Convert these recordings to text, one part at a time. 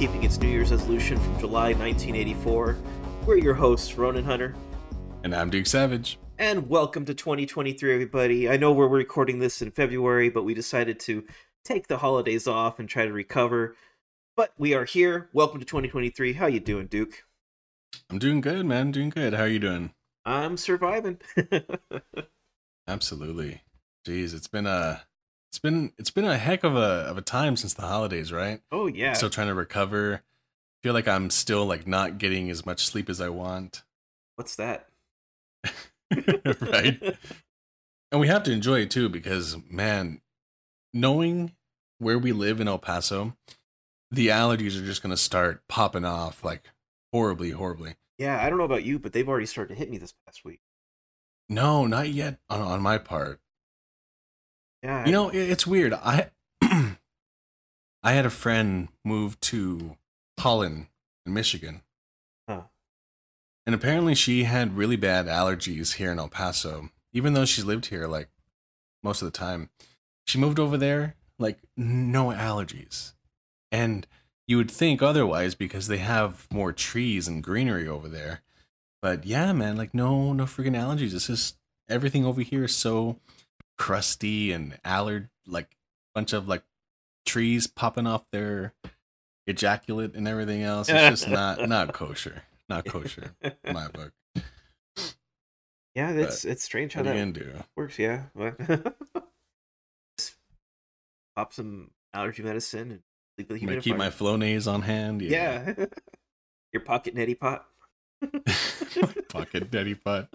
keeping its New Year's resolution from July 1984. We're your hosts, Ronan Hunter, And I'm Duke Savage. and welcome to 2023, everybody. I know we're recording this in February, but we decided to take the holidays off and try to recover. But we are here. Welcome to 2023. How you doing, Duke? I'm doing good, man. Doing good. How are you doing? I'm surviving. Absolutely. Jeez, it's been a it's been it's been a heck of a of a time since the holidays, right? oh yeah. Still trying to recover. Feel like I'm still like not getting as much sleep as I want. What's that? right? And we have to enjoy it too because man, knowing where we live in El Paso, the allergies are just going to start popping off like horribly, horribly. Yeah, I don't know about you, but they've already started to hit me this past week. No, not yet on on my part. Yeah. You know, it's weird. I I had a friend move to Holland in Michigan. Huh. And apparently she had really bad allergies here in El Paso, even though she's lived here like most of the time. She moved over there like no allergies. And you would think otherwise because they have more trees and greenery over there. But yeah, man, like no no freaking allergies. It's just everything over here is so crusty and allard like bunch of like trees popping off their ejaculate and everything else. It's just not not kosher. Not kosher in my book. yeah, it's it's strange how What are you that do? works. Yeah. Pop some allergy medicine and sleep with a I'm gonna keep my Flonase on hand. yeah. Your pocket neti pot. Pocket neti pot.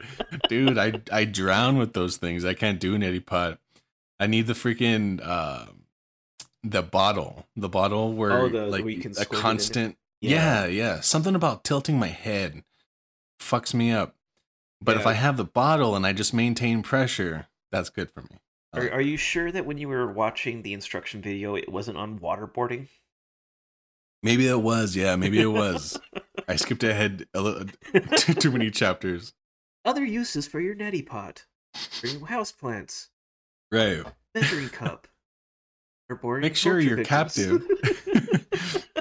Dude, I I drown with those things. I can't do neti pot. I need the freaking uh, the bottle. The bottle where Oh, the- like where you can a squirt it in it? constant yeah. yeah, Something about tilting my head fucks me up. But if I have the bottle and I just maintain pressure, that's good for me. Are, are you sure that when you were watching the instruction video, it wasn't on waterboarding? Maybe it was, yeah, maybe it was. I skipped ahead a little too, too many chapters. Other uses for your neti pot, for your houseplants, Right. measuring cup. Waterboarding Make sure you're victims. captive.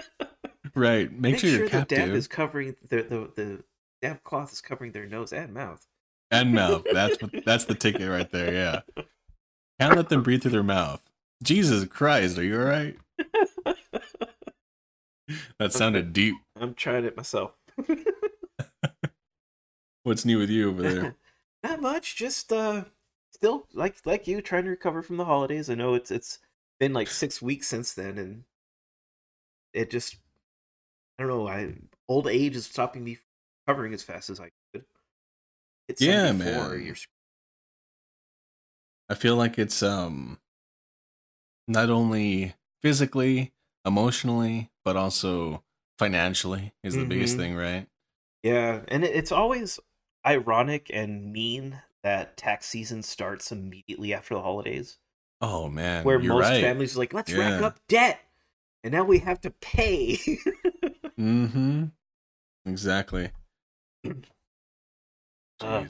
Right. Make, Make sure, you're the dab captive is covering the the the damp cloth is covering their nose and mouth. and mouth. That's what that's the ticket right there, yeah. Can't let them breathe through their mouth. Jesus Christ, are you alright? That sounded deep. I'm trying it myself. What's new with you over there? Not much, just uh still like like you trying to recover from the holidays. I know it's it's been like 6 weeks since then and it just I don't know, I old age is stopping me from recovering as fast as I could. It's Yeah, man. You're, I feel like it's um not only physically, emotionally, but also financially is the biggest Mhm. thing, right? yeah, and it's always ironic and mean that tax season starts immediately after the holidays. Oh man, where most right. families are like, let's rack up debt, and now we have to pay. Mm-hmm. Exactly. Uh,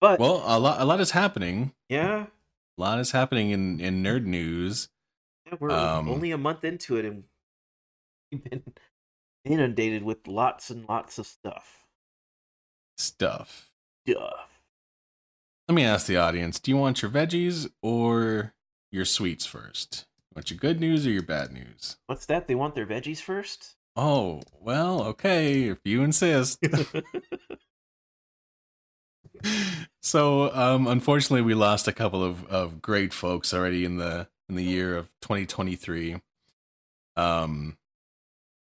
but well, a lot, a lot is happening. yeah, A lot is happening in in nerd news. Yeah, we're Um, only a month into it, and we've been inundated with lots and lots of stuff. Stuff. Stuff. Let me ask the audience: Do you want your veggies or your sweets first? Want your good news or your bad news? What's that? They want their veggies first. Oh, well, okay, if you insist. so, um, unfortunately, we lost a couple of, of great folks already in the in the year of 2023. Um,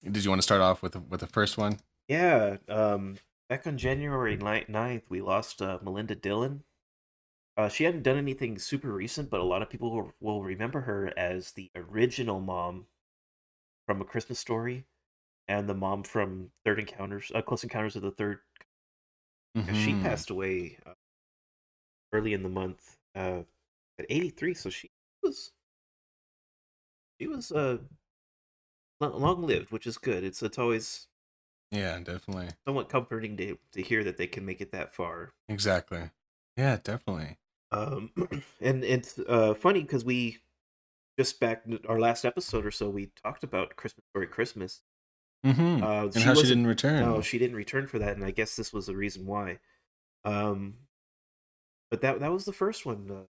did you want to start off with with the first one? yeah. Um. Back on January ni- 9th, we lost uh, Melinda Dillon. Uh, she hadn't done anything super recent, but a lot of people will, will remember her as the original mom from A Christmas Story, and the mom from Third Encounters, uh, Close Encounters of the Third. And She passed away uh, early in the month uh, at 83, so she was she was uh long lived, which is good. It's it's always Yeah, definitely. somewhat comforting to to hear that they can make it that far. Exactly. Yeah, definitely. Um, and it's uh funny because we just back our last episode or so, we talked about Christmas Story Christmas. Mm-hmm. Uh, and how she didn't return. No, she didn't return for that, and I guess this was the reason why. Um, but that that was the first one uh,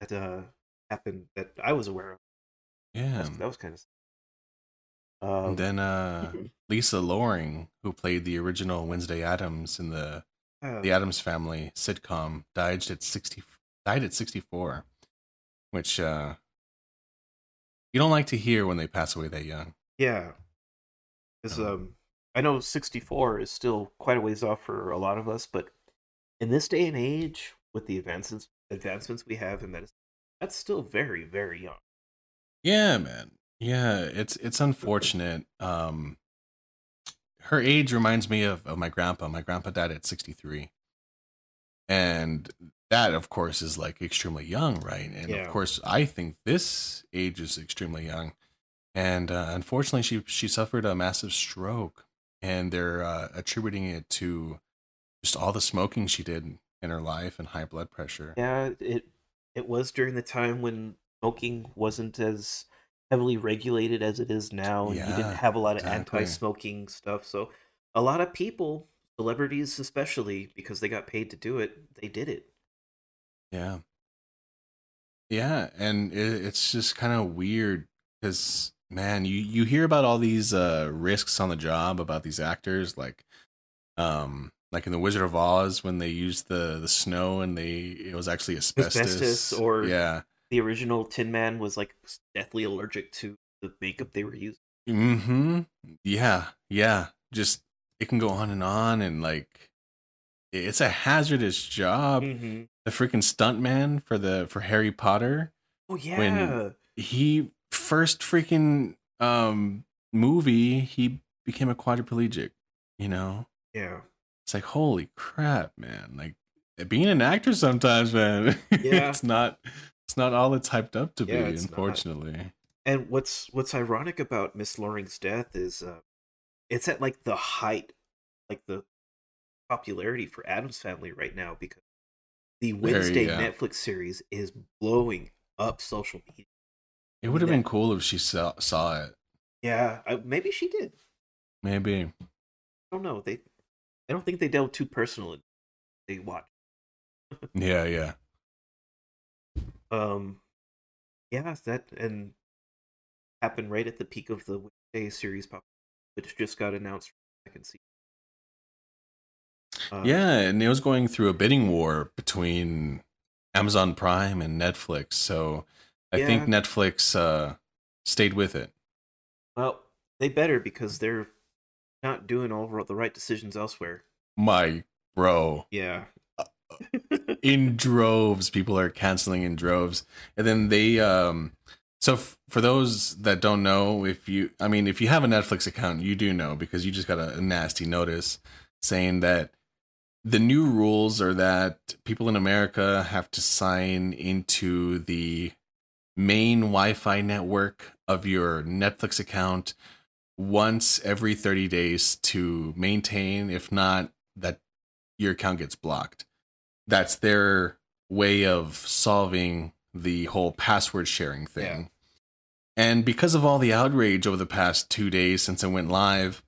that uh, happened that I was aware of. Yeah. that was kind of. Um, And then uh, Lisa Loring, who played the original Wednesday Addams in the the Addams Family sitcom, died at sixty died at sixty four, which uh, you don't like to hear when they pass away that young. yeah, because um, I know sixty four is still quite a ways off for a lot of us, but in this day and age, with the advances advancements we have in medicine, that's still very very young. Yeah, man. Yeah, it's it's unfortunate. Um, her age reminds me of, of my grandpa. My grandpa died at sixty three, and that, of course, is like extremely young, right? And Yeah. of course, I think this age is extremely young. And uh, unfortunately, she she suffered a massive stroke, and they're uh, attributing it to just all the smoking she did in her life and high blood pressure. Yeah, it it was during the time when smoking wasn't as heavily regulated as it is now, and you didn't have a lot of exactly. anti-smoking stuff. So a lot of people, celebrities especially, because they got paid to do it, they did it. Yeah. Yeah, and it, it's just kind of weird because man, you you hear about all these uh risks on the job about these actors like um like in the Wizard of Oz when they used the the snow and they it was actually asbestos, Asbestos or- yeah. The original Tin Man was like deathly allergic to the makeup they were using. Mm-hmm. Yeah. Yeah. Just it can go on and on and like it's a hazardous job. Mm-hmm. The freaking stuntman for the for Harry Potter Oh yeah, When he first freaking um movie he became a quadriplegic you know yeah, it's like holy crap man like being an actor sometimes man Yeah. it's not it's not all it's hyped up to Yeah, be it's not. unfortunately And what's what's ironic about Miss Loring's death is uh, it's at like the height, like the popularity for Addams Family right now because the Wednesday yeah. Netflix series is blowing up social media. it would have been cool if she saw, saw it Yeah, I, maybe she did. maybe I don't know. They, I don't think they delve too personal. They watch. yeah yeah Um, yeah, that and happened right at the peak of the Wednesday series, pop, which just got announced for the second season. Uh, yeah and it was going through a bidding war between amazon prime and netflix so i think netflix uh stayed with it Well, they better because they're not doing all the right decisions elsewhere. my bro Yeah. in droves people are canceling in droves. And then they um so f- for those that don't know if you i mean if you have a netflix account you do know because you just got a, a nasty notice saying that the new rules are that people in america have to sign into the main wi-fi network of your netflix account once every 30 days to maintain. If not that your account gets blocked that's their way of solving the whole password sharing thing. Yeah. And because of all the outrage over the past two days since it went live,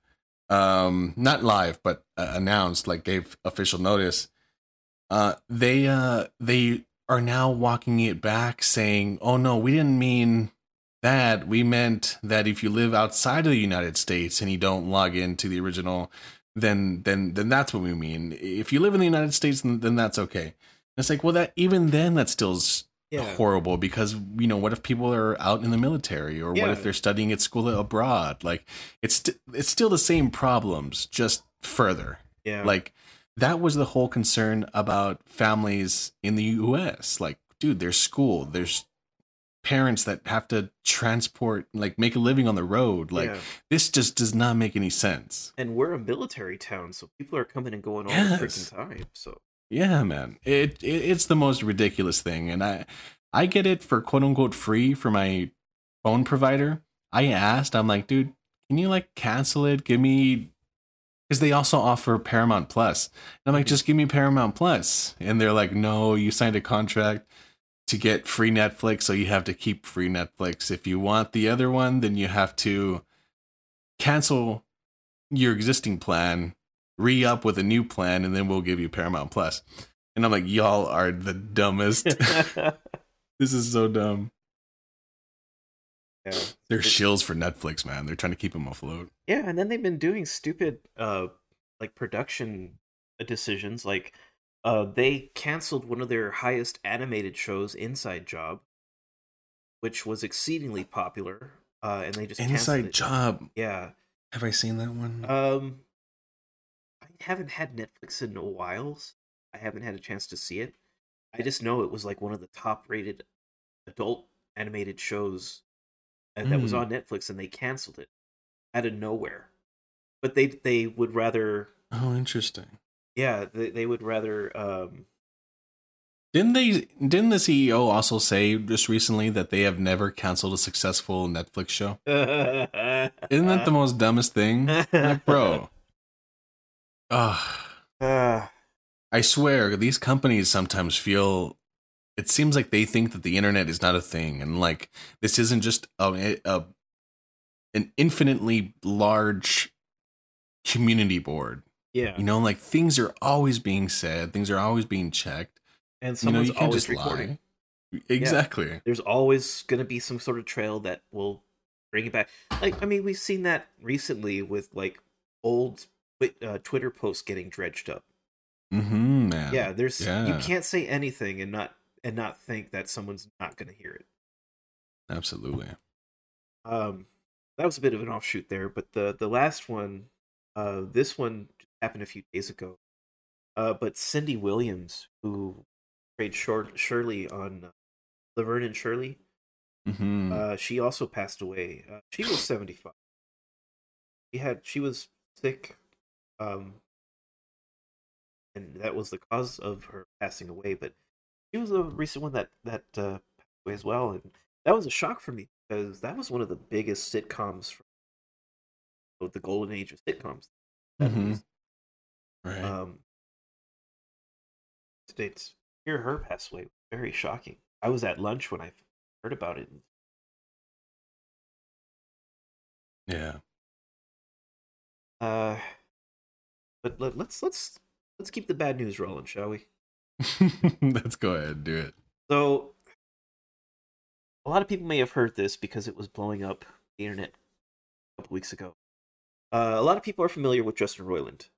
um, not live, but uh, announced, like gave official notice, uh, they uh, they are now walking it back, saying, "Oh no, we didn't mean that. We meant that if you live outside of the United States and you don't log into the original then then then that's what we mean. If you live in the United States, then, then that's okay. And it's like, well, that even then, that still s- Yeah. horrible because you know, what if people are out in the military, or what if they're studying at school abroad? Like, it's st- it's still the same problems, just further. Yeah. Like that was the whole concern about families in the U.S. Like, dude, there's school, there's parents that have to transport, like, make a living on the road. Like, yeah. this just does not make any sense. And we're a military town, so people are coming and going all Yes. the freaking time. So Yeah, man. It, it it's the most ridiculous thing, and I I get it for quote unquote free for my phone provider. I asked, I'm like, dude, can you like cancel it? Give me because they also offer Paramount Plus. And I'm like, mm-hmm. just give me Paramount Plus, and they're like, no, you signed a contract. To get free Netflix, so you have to keep free Netflix. If you want the other one, then you have to cancel your existing plan, re up with a new plan, and then we'll give you Paramount Plus. And I'm like, y'all are the dumbest. this is so dumb. yeah. They're It- shills for Netflix, man. They're trying to keep them afloat. Yeah, and then they've been doing stupid uh like production decisions like uh they canceled one of their highest animated shows, Inside Job, which was exceedingly popular. Uh and they just canceled Inside. Job. Yeah. Have I seen that one? Um I haven't had Netflix in a while. so I haven't had a chance to see it. I just know it was like one of the top rated adult animated shows uh, that was Mm. on Netflix and they canceled it out of nowhere. But they they would rather oh, interesting. Yeah, they, they would rather um Didn't they? Didn't the CEO also say just recently that they have never canceled a successful Netflix show? Isn't that the most dumbest thing? Like, bro. Ugh. Uh, I swear, these companies sometimes feel. It seems like they think that the internet is not a thing, and like this isn't just a, a an infinitely large community board. Yeah. You know, like things are always being said, things are always being checked. and You know, someone's you always just recording. lie. Exactly. There's always going to be some sort of trail that will bring it back. Like, I mean, we've seen that recently with like old uh, Twitter posts getting dredged up. Mm-hmm, man. Yeah, there's you can't say anything and not and not think that someone's not going to hear it. Absolutely. Um, that was a bit of an offshoot there, but the the last one, uh, this one happened a few days ago. Uh, but Cindy Williams, who played Short Shirley on uh, Laverne and Shirley, Mm-hmm. uh, she also passed away. Uh, she was seventy five. She had she was sick, um, and that was the cause of her passing away. But she was a recent one that that uh, passed away as well, and that was a shock for me because that was one of the biggest sitcoms from the golden age of sitcoms. Mhm. Right. Um, to hear her pass away very shocking. I was at lunch when I heard about it. yeah. Uh, but let, let's let's let's keep the bad news rolling, shall we? Let's go ahead and do it. So, a lot of people may have heard this because it was blowing up the internet a couple weeks ago. Uh, a lot of people are familiar with Justin Roiland.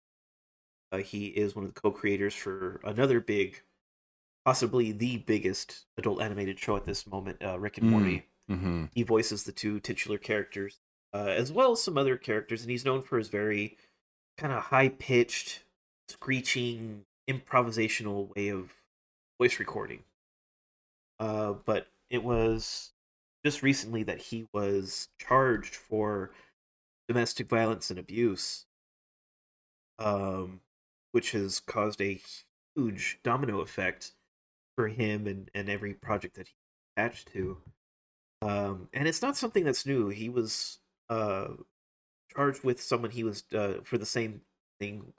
Uh, he is one of the co-creators for another big, possibly the biggest adult animated show at this moment, uh, Rick and Mm. Morty. Mm-hmm. He voices the two titular characters, uh, as well as some other characters, and he's known for his very kind of high-pitched, screeching, improvisational way of voice recording. Uh, but it was just recently that he was charged for domestic violence and abuse, um, which has caused a huge domino effect for him and, and every project that he's attached to. Um, and it's not something that's new. He was uh, charged with someone he was uh, for the same thing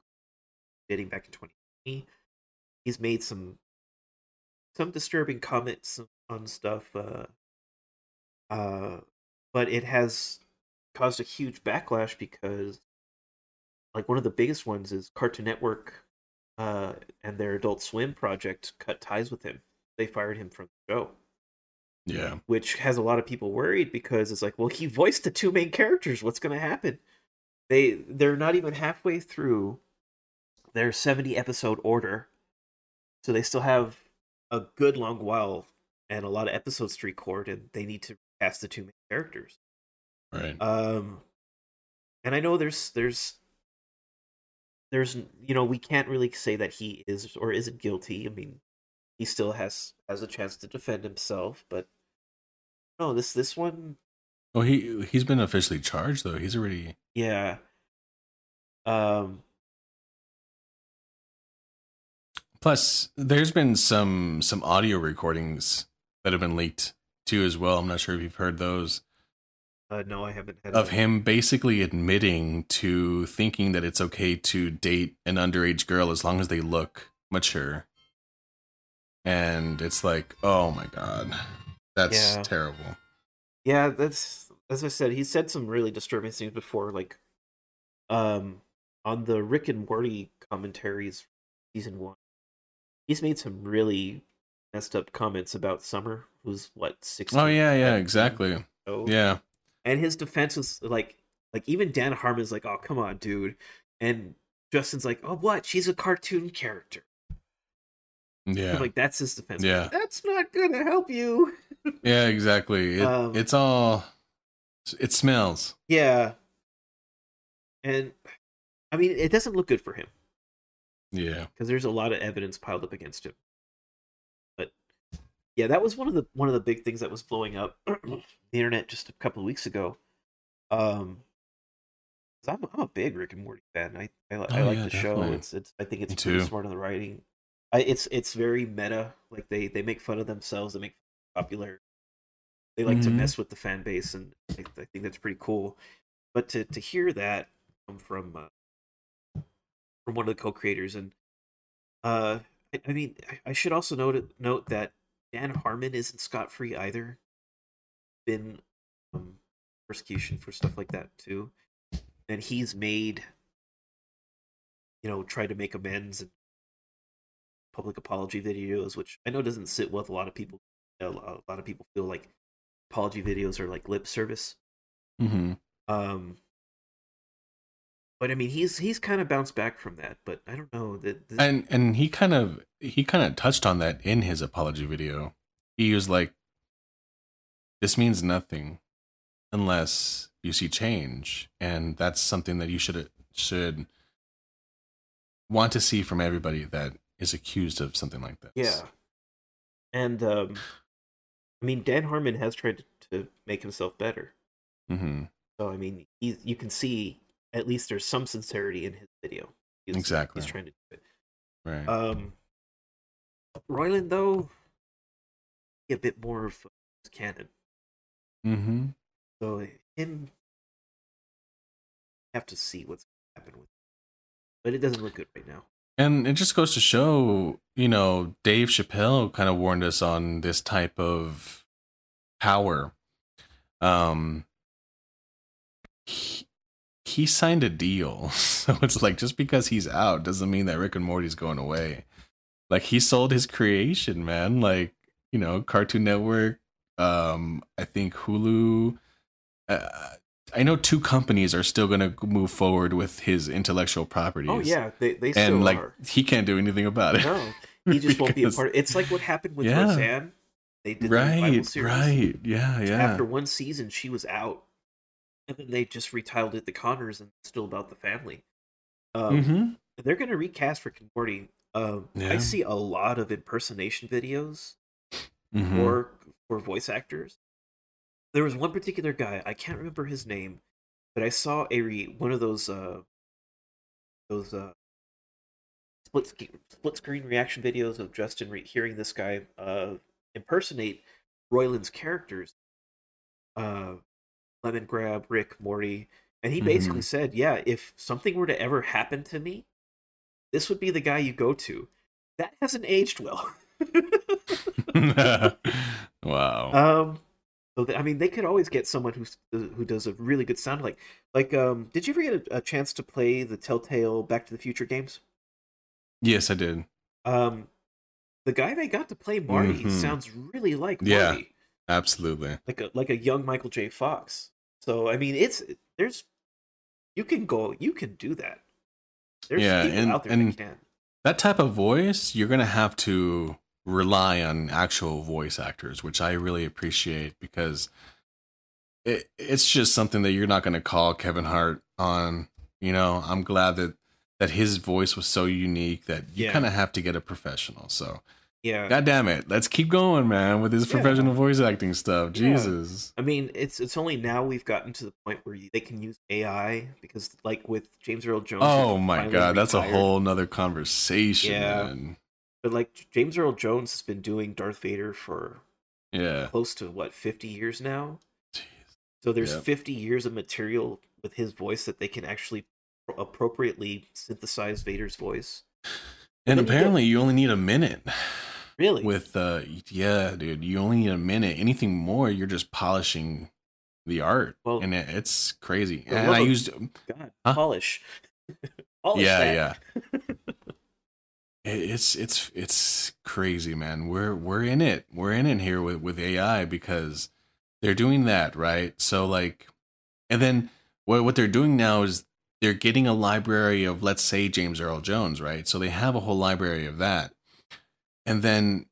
dating back in 2020. He's made some some disturbing comments on stuff, uh, uh, but it has caused a huge backlash because, like, one of the biggest ones is Cartoon Network uh, and their Adult Swim project cut ties with him. They fired him from the show Yeah. which has a lot of people worried because it's like, well, he voiced the two main characters. What's going to happen? They they're not even halfway through their 70 episode order. So they still have a good long while and a lot of episodes to record and they need to cast the two main characters. Right. Um and I know there's there's there's you know, we can't really say that he is or isn't guilty. I mean, he still has has a chance to defend himself, but no, this this one oh, he he's been officially charged though. He's already. yeah. Um Plus, there's been some some audio recordings that have been leaked too as well. I'm not sure if you've heard those uh, no, I haven't had of him basically admitting to thinking that it's okay to date an underage girl as long as they look mature. and it's like, oh my god, that's Yeah. terrible. Yeah, that's as I said. He said some really disturbing things before, like, um, on the Rick and Morty commentaries, season one. He's made some really messed up comments about Summer, who's what sixteen. Oh yeah, yeah, exactly. so- Yeah, And his defense was like, like even Dan Harmon's like, "Oh, come on, dude," and Justin's like, "Oh, what? She's a cartoon character." yeah, Like that's his defense. Yeah. that's not gonna help you. yeah, exactly. It, Um, it's all. It smells. Yeah. And I mean, it doesn't look good for him Yeah. because there's a lot of evidence piled up against him. Yeah, that was one of the one of the big things that was blowing up the internet just a couple of weeks ago. Um, I'm I'm a big Rick and Morty fan. I I, li- I Oh, like yeah, the show. It's it's I think it's Me pretty too. smart on the writing. I, it's it's very meta. Like they they make fun of themselves. They make popular. They like to Mhm. mess with the fan base, and I, I think that's pretty cool. But to to hear that come from uh, from one of the co-creators, and uh, I, I mean, I, I should also note it, note that Dan Harmon isn't scot free either. Been um, persecution for stuff like that too, and he's made you know tried to make amends and public apology videos, which I know doesn't sit well with a lot of people. A lot of people feel like apology videos are like lip service. hmm Um, but I mean, he's he's kind of bounced back from that. But I don't know that. And and he kind of he kind of touched on that in his apology video. He was like, "This means nothing unless you see change, and that's something that you should should want to see from everybody that is accused of something like this." yeah, and um, I mean, Dan Harmon has tried to, to make himself better. hmm So I mean, he's you can see at least there's some sincerity in his video. He's, Exactly. he's trying to do it. Right. Um, Roiland though, a bit more of canon. hmm So him have to see what's going to happen with, but it doesn't look good right now. And it just goes to show, you know, Dave Chappelle kind of warned us on this type of power. Um, he, he signed a deal, so it's like just because he's out doesn't mean that Rick and Morty's going away. Like he sold his creation, man. Like you know, Cartoon Network. Um, I think Hulu. Uh, I know two companies are still going to move forward with his intellectual properties Oh yeah, they they still and like are. he can't do anything about it. No, he just won't be a Because- part. It's like what happened with Yeah. Roseanne. They did the Bible Right, series. right, yeah, yeah. After one season, she was out, and then they just retitled it "The Connors" and it's still about the family. Um, hmm They're going to recast Rick and Morty. Um, I see a lot of impersonation videos hmm for for voice actors. There was one particular guy I can't remember his name, but I saw a re- one of those uh those uh split sk- split screen reaction videos of Justin re- hearing this guy uh impersonate Roiland's characters, uh Lemongrab, Rick, Morty, and he basically Mhm. said, "Yeah, if something were to ever happen to me, this would be the guy you go to." That hasn't aged well. wow. Um, so th- I mean, they could always get someone who's who does a really good sound. Like, like, um, did you ever get a, a chance to play the Telltale Back to the Future games? yes, I did. Um, the guy they got to play Marty Mhm. sounds really like Yeah. Marty, Absolutely. like a like a young Michael J. Fox. So I mean, it's there's you can go, you can do that. There's Yeah, people and- out there and- that can. That type of voice, you're gonna have to rely on actual voice actors, which I really appreciate because it, it's just something that you're not gonna call Kevin Hart on. You know, I'm glad that that his voice was so unique that you Yeah. kind of have to get a professional. So, Yeah, God damn it, let's keep going, man, with this Yeah. professional voice acting stuff. Yeah. Jesus. I mean, it's it's only now we've gotten to the point where you, they can use AI because, like with James Earl Jones. Oh my god, that's a whole nother conversation, Yeah. man. But like James Earl Jones has been doing Darth Vader for Yeah. close to what fifty years now. Jeez. So there's Yep. fifty years of material with his voice that they can actually appropriately synthesize Vader's voice. And then you get- apparently you only need a minute. Really? with uh yeah dude you only need a minute anything more you're just polishing the art Well, and it, it's crazy the and i used God, Huh? polish. polish yeah that. yeah it's it's it's crazy man we're we're in it we're in it here with with ai because they're doing that right so like and then what what they're doing now is they're getting a library of let's say james earl jones right so they have a whole library of that and then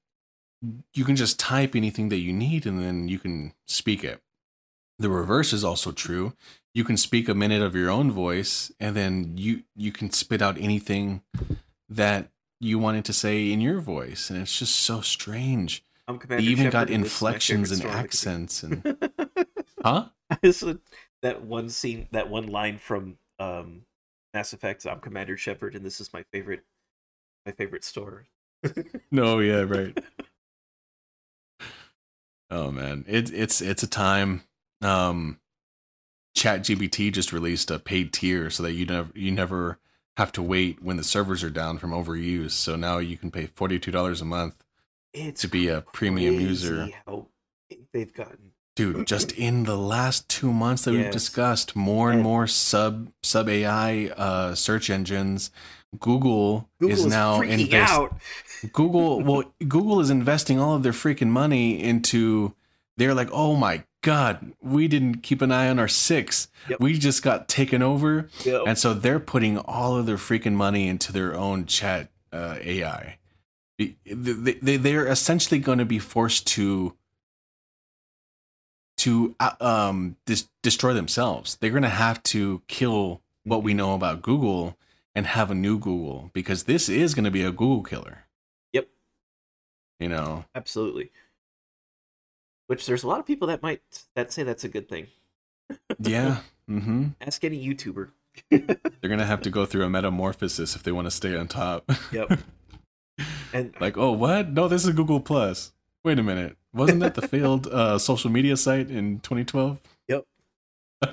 you can just type anything that you need and then you can speak it the reverse is also true you can speak a minute of your own voice and then you you can spit out anything that you wanted to say in your voice and it's just so strange I'm they Commander even Shepard, got and this is my inflections and accents and huh This that one scene, that one line from um, Mass Effect. I'm Commander Shepard, and this is my favorite, my favorite store. no yeah right. Oh man. It, it's it's a time um ChatGPT just released a paid tier so that you never you never have to wait when the servers are down from overuse. So now you can pay $42 a month It's to be a premium user. they've gotten. Dude just in the last two months that we've discussed more and And- more sub sub ai uh search engines google, Google is now freaking invest- out. google well google is investing all of their freaking money into they're like oh my god we didn't keep an eye on our six Yep. we just got taken over Yep. and so they're putting all of their freaking money into their own chat uh, ai they, they, they're essentially going to be forced to to uh, um dis- destroy themselves they're going to have to kill what we know about google and have a new google because this is going to be a google killer Yep. you know Absolutely. Which there's a lot of people that might that say that's a good thing. yeah Mm-hmm. Ask any YouTuber. they're going to have to go through a metamorphosis if they want to stay on top Yep. And like oh what no this is google plus wait a minute wasn't that the failed uh, social media site in 2012 Yep.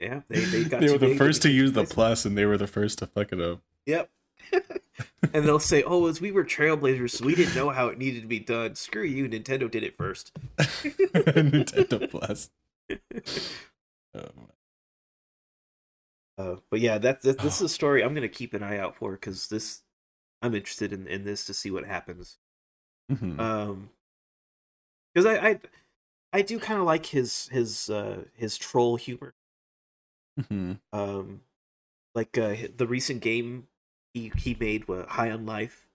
yeah, they they got they were the first to use the plus and they were the first to fuck it up Yep. and they'll say, "Oh, as we were trailblazers, so we didn't know how it needed to be done. Screw you, Nintendo did it first. nintendo plus um, Uh, but yeah, that, that this is Oh. a story I'm gonna keep an eye out for because this I'm interested in in this to see what happens. mhm. Um, because I, I I do kind of like his his uh his troll humor. Mhm. Um, like uh, the recent game he he made, what, High on Life,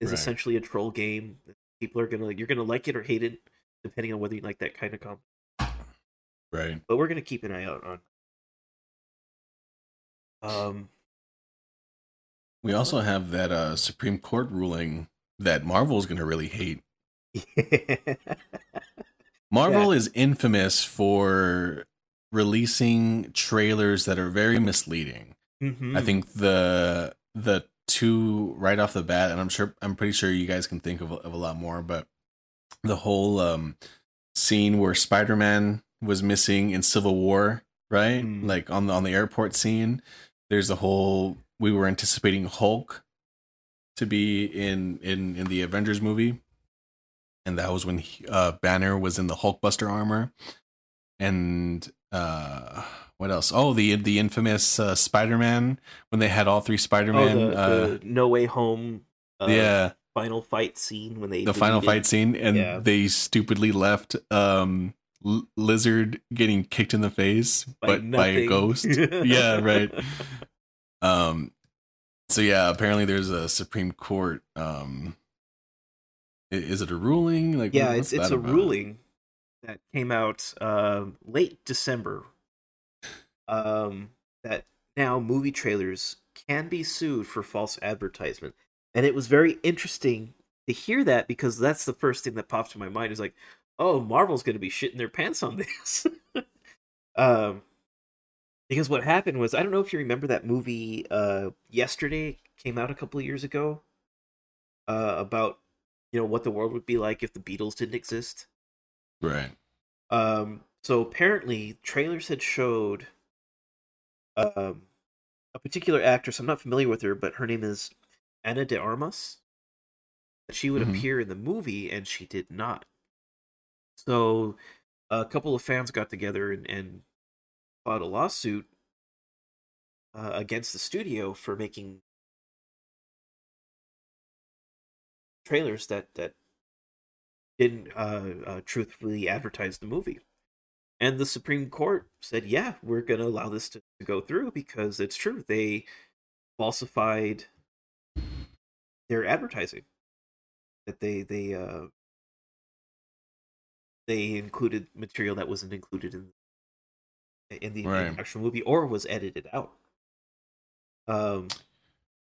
is Right. essentially a troll game. People are gonna you're gonna like it or hate it depending on whether you like that kind of comedy. right But we're gonna keep an eye out on. Um, we also have that uh supreme court ruling that Marvel is gonna really hate marvel is infamous for releasing trailers that are very misleading Mhm. I think the the two right off the bat, and I'm sure I'm pretty sure you guys can think of, of a lot more, but the whole um, scene where Spider Man was missing in Civil War, right? Mm. Like on the on the airport scene, there's a whole we were anticipating Hulk to be in in in the Avengers movie, and that was when he, uh, Banner was in the Hulkbuster armor, and uh what else? Oh, the the infamous uh, Spider-Man when they had all three Spider-Man. the, uh, the No Way Home. Uh, yeah, final fight scene when they the final fight scene, and Yeah. they stupidly left um L- Lizard getting kicked in the face, but by a ghost. yeah, right. Um, so yeah, apparently there's a Supreme Court. Um, is it a ruling? Like, yeah, it's it's a about? ruling that came out um, late December. Um, that now movie trailers can be sued for false advertisement, and it was very interesting to hear that because that's the first thing that popped to my mind is like, oh, Marvel's going to be shitting their pants on this. um, because what happened was I don't know if you remember that movie uh yesterday came out a couple of years ago uh about you know what the world would be like if the Beatles didn't exist. Right. Um so apparently trailers had showed um a particular actress, I'm not familiar with her, but her name is Ana de Armas. that she would Mhm. appear in the movie, and she did not. So a couple of fans got together and, and filed a lawsuit uh, against the studio for making trailers that that didn't uh, uh, truthfully advertise the movie. And the Supreme Court said, "Yeah, we're going to allow this to, to go through because it's true. They falsified their advertising. That they they uh, they included material that wasn't included in in the Right. actual movie or was edited out." Um,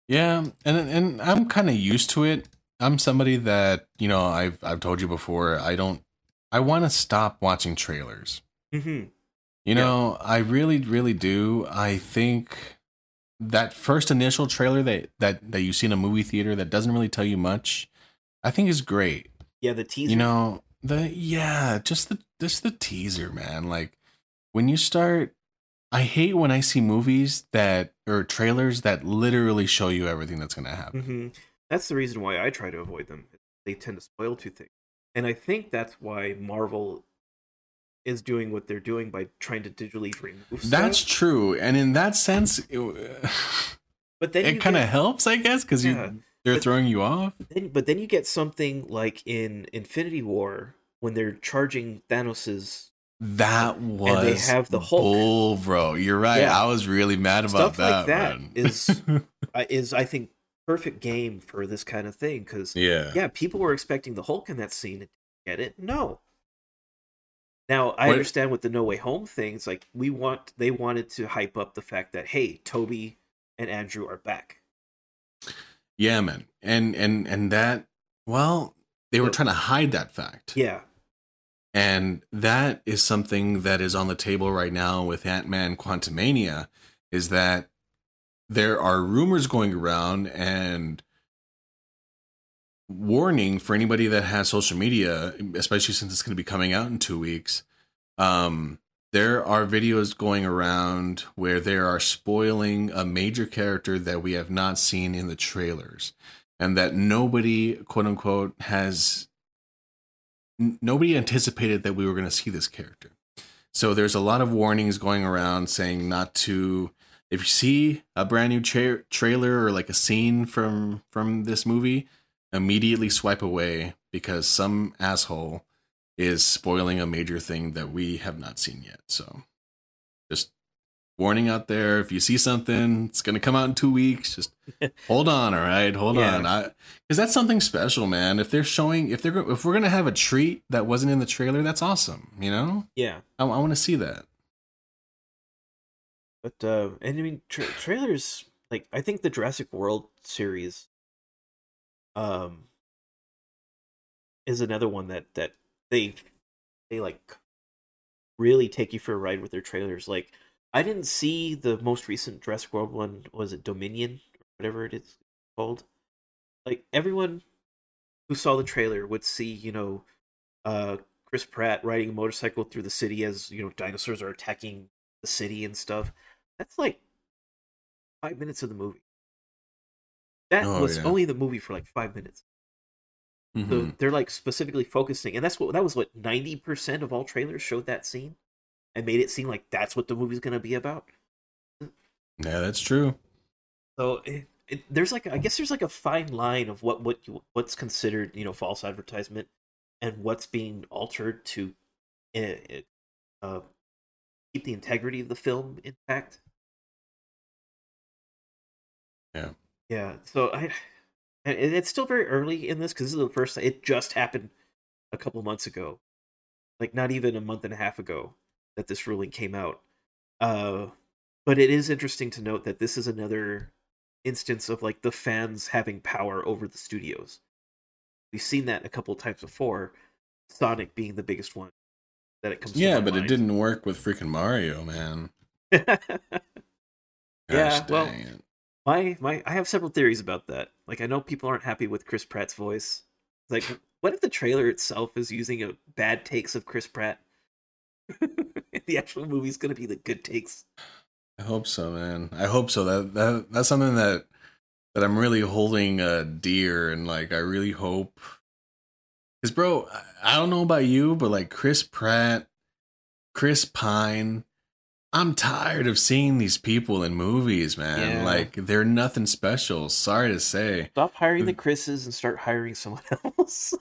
Yeah, and and I'm kind of used to it. I'm somebody that you know I've I've told you before. I don't. I want to stop watching trailers. mhm. You Yeah. know, I really, really do. I think that first initial trailer that that that you see in a movie theater that doesn't really tell you much, I think is great. Yeah, the teaser. You know, the yeah, just the just the teaser, man. Like when you start I hate when I see movies that or trailers that literally show you everything that's going to happen. hmm That's the reason why I try to avoid them. They tend to spoil two things, and I think that's why Marvel is doing what they're doing by trying to digitally remove. Stuff. That's true. And in that sense, it, but then it kind of helps, I guess, cuz Yeah. you they're But- throwing you off. Then, but then you get something like in Infinity War when they're charging Thanos's That was and they have the Hulk. bull, bro. You're right. Yeah. I was really mad about Stuff that. like that is- uh, is I think perfect game for this kind of thing because yeah. yeah, people were expecting the Hulk in that scene. and Get it? No. Now I What- understand with the No Way Home things. Like we want, they wanted to hype up the fact that hey, Tobey and Andrew are back. Yeah, man. And and and that well, they were trying to hide that fact. Yeah, And that is something that is on the table right now with Ant-Man Quantumania is that there are rumors going around and warning for anybody that has social media, especially since it's going to be coming out in 2 weeks. Um there are videos going around where they are spoiling a major character that we have not seen in the trailers and that nobody quote unquote has nobody anticipated that we were going to see this character. So there's a lot of warnings going around saying not to if you see a brand new tra- trailer or like a scene from from this movie, immediately swipe away because some asshole is spoiling a major thing that we have not seen yet. So just warning out there if you see something it's going to come out in 2 weeks just hold on all right hold Yeah. on I cuz that's something special man if they're showing if they're if we're going to have a treat that wasn't in the trailer that's awesome you know yeah. I, I want to see that But uh, and I mean tra- trailers. Like I think the Jurassic World series, um, is another one that that they they like really take you for a ride with their trailers. Like I didn't see the most recent Jurassic World one. Was it Dominion or whatever it is called? Like everyone who saw the trailer would see, you know, uh, Chris Pratt riding a motorcycle through the city as you know dinosaurs are attacking the city and stuff. That's like five minutes of the movie. That Oh, was yeah. only the movie for like five minutes. So Mhm. they're like specifically focusing, and that's what that was. What ninety percent of all trailers showed that scene, and made it seem like that's what the movie's gonna be about. yeah that's true So it, it, there's like I guess there's like a fine line of what what you, what's considered you know false advertisement, and what's being altered to, uh, uh, keep the integrity of the film intact. Yeah. Yeah. So I, and it's still very early in this because this is the first. It just happened a couple months ago, like not even a month and a half ago that this ruling came out. Uh, but it is interesting to note that this is another instance of like the fans having power over the studios. We've seen that a couple times before. Sonic being the biggest one that it comes. yeah but it didn't work with freaking mario man yeah, Gosh well, it. my my I have several theories about that. Like I know people aren't happy with Chris Pratt's voice. Like what if the trailer itself is using a bad takes of Chris Pratt? the actual movie's going to be the good takes. I hope so, man. I hope so. That that that's something that that I'm really holding uh, dear, and like I really hope. Because, bro, I don't know about you, but like Chris Pratt, Chris Pine, I'm tired of seeing these people in movies, man. Yeah. Like they're nothing special. Sorry to say. Stop hiring the mm. Chris's and start hiring someone else.